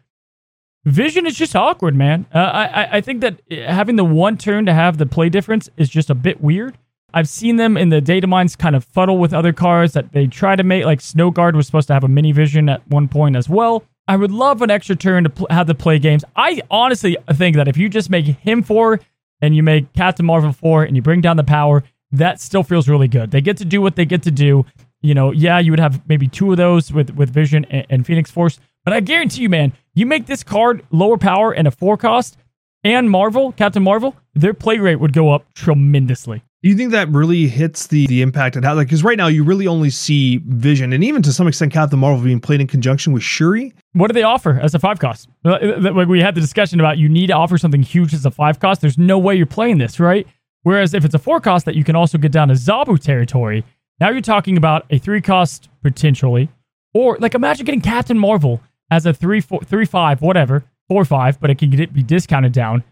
Vision is just awkward, man. Uh, I I think that having the one turn to have the play difference is just a bit weird. I've seen them in the data mines kind of fuddle with other cards that they try to make. Like Snow Guard was supposed to have a mini vision at one point as well. I would love an extra turn to pl- have the play games. I honestly think that if you just make him four and you make Captain Marvel four and you bring down the power, that still feels really good. They get to do what they get to do. You know, yeah, you would have maybe two of those with with Vision and, and Phoenix Force, but I guarantee you, man, you make this card lower power and a four cost, and Marvel, Captain Marvel, their play rate would go up tremendously. Do you think that really hits the the impact it has? Like, because right now you really only see Vision and even to some extent Captain Marvel being played in conjunction with Shuri. What do they offer as a five cost? Uh, uh, like we had the discussion about you need to offer something huge as a five cost. There's no way you're playing this, right? Whereas if it's a four cost that you can also get down to Zabu territory, now you're talking about a three cost potentially, or like imagine getting Captain Marvel as a three four three five whatever four five, but it can get, it be discounted down.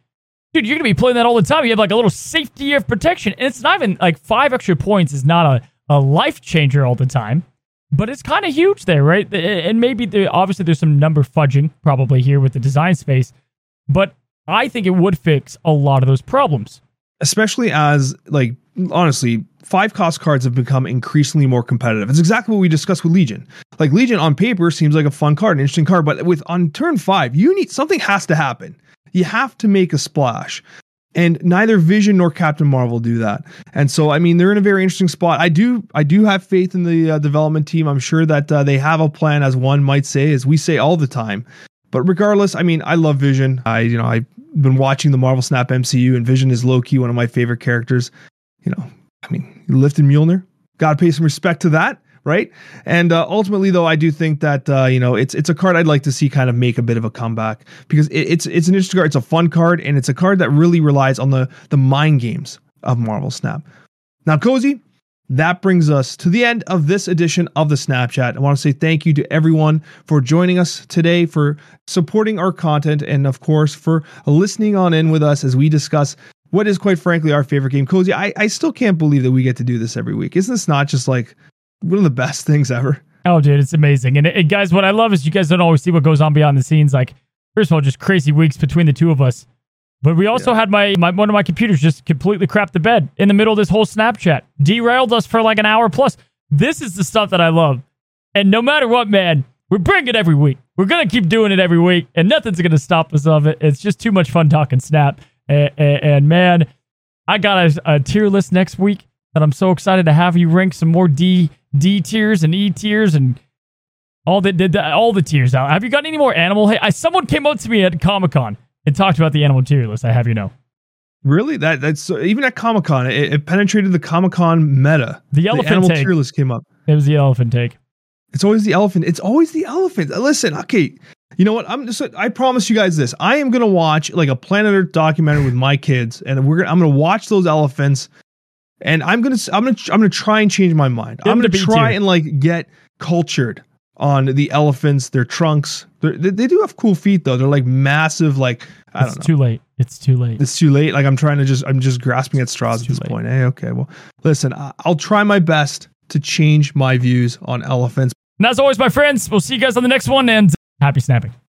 Dude, you're gonna be playing that all the time. You have like a little safety of protection, and it's not even like five extra points is not a, a life changer all the time, but it's kind of huge there, right? And maybe obviously there's some number fudging probably here with the design space, but I think it would fix a lot of those problems especially as like honestly five cost cards have become increasingly more competitive. It's exactly what we discussed with Legion. Like Legion on paper seems like a fun card, an interesting card, but with on turn five, you need something has to happen. You have to make a splash. And neither Vision nor Captain Marvel do that. And so, I mean, they're in a very interesting spot. I do, I do have faith in the uh, development team. I'm sure that uh, they have a plan, as one might say, as we say all the time. But regardless, I mean, I love Vision. I, you know, I've been watching the Marvel Snap MCU, and Vision is low key one of my favorite characters. You know, I mean, lifted Mjolnir. Got to pay some respect to that, right? And uh, ultimately, though, I do think that uh, you know it's it's a card I'd like to see kind of make a bit of a comeback because it, it's it's an interesting card. It's a fun card, and it's a card that really relies on the the mind games of Marvel Snap. Now, Cozy, that brings us to the end of this edition of the Snap Chat. I want to say thank you to everyone for joining us today, for supporting our content, and of course, for listening on in with us as we discuss what is quite frankly our favorite game. Cozy, I, I still can't believe that we get to do this every week. Isn't this not just like one of the best things ever? Oh, dude, it's amazing. And, and guys, what I love is you guys don't always see what goes on behind the scenes. Like, first of all, just crazy weeks between the two of us. But we also yeah. had my, my one of my computers just completely crap the bed in the middle of this whole Snap Chat. Derailed us for like an hour plus. This is the stuff that I love. And no matter what, man, we bring it every week. We're gonna keep doing it every week, and nothing's gonna stop us of it. It's just too much fun talking Snap. And, and, and man, I got a, a, tier list next week that I'm so excited to have you rank some more D D tiers and E tiers and all the, the all the tiers out. Have you got any more animal? Hey, I, someone came up to me at Comic Con and talked about the animal tier list. I have you know. Really? That that's even at Comic Con, it, it, penetrated the Comic Con meta. The elephant the animal take. tier list came up. It was the elephant take. It's always the elephant. It's always the elephant. Listen, okay. You know what? I'm just. I promise you guys this. I am gonna watch like a Planet Earth documentary with my kids, and we're gonna. I'm gonna watch those elephants, and I'm gonna. I'm gonna. I'm gonna try and change my mind. I'm gonna try and like get cultured on the elephants, their trunks. They, they do have cool feet though. They're like massive. Like I it's don't know. too late. It's too late. It's too late. Like I'm trying to just I'm just grasping at straws at this late. point. Hey, okay. Well, listen, I'll try my best to change my views on elephants. And as always, my friends, we'll see you guys on the next one and happy snapping.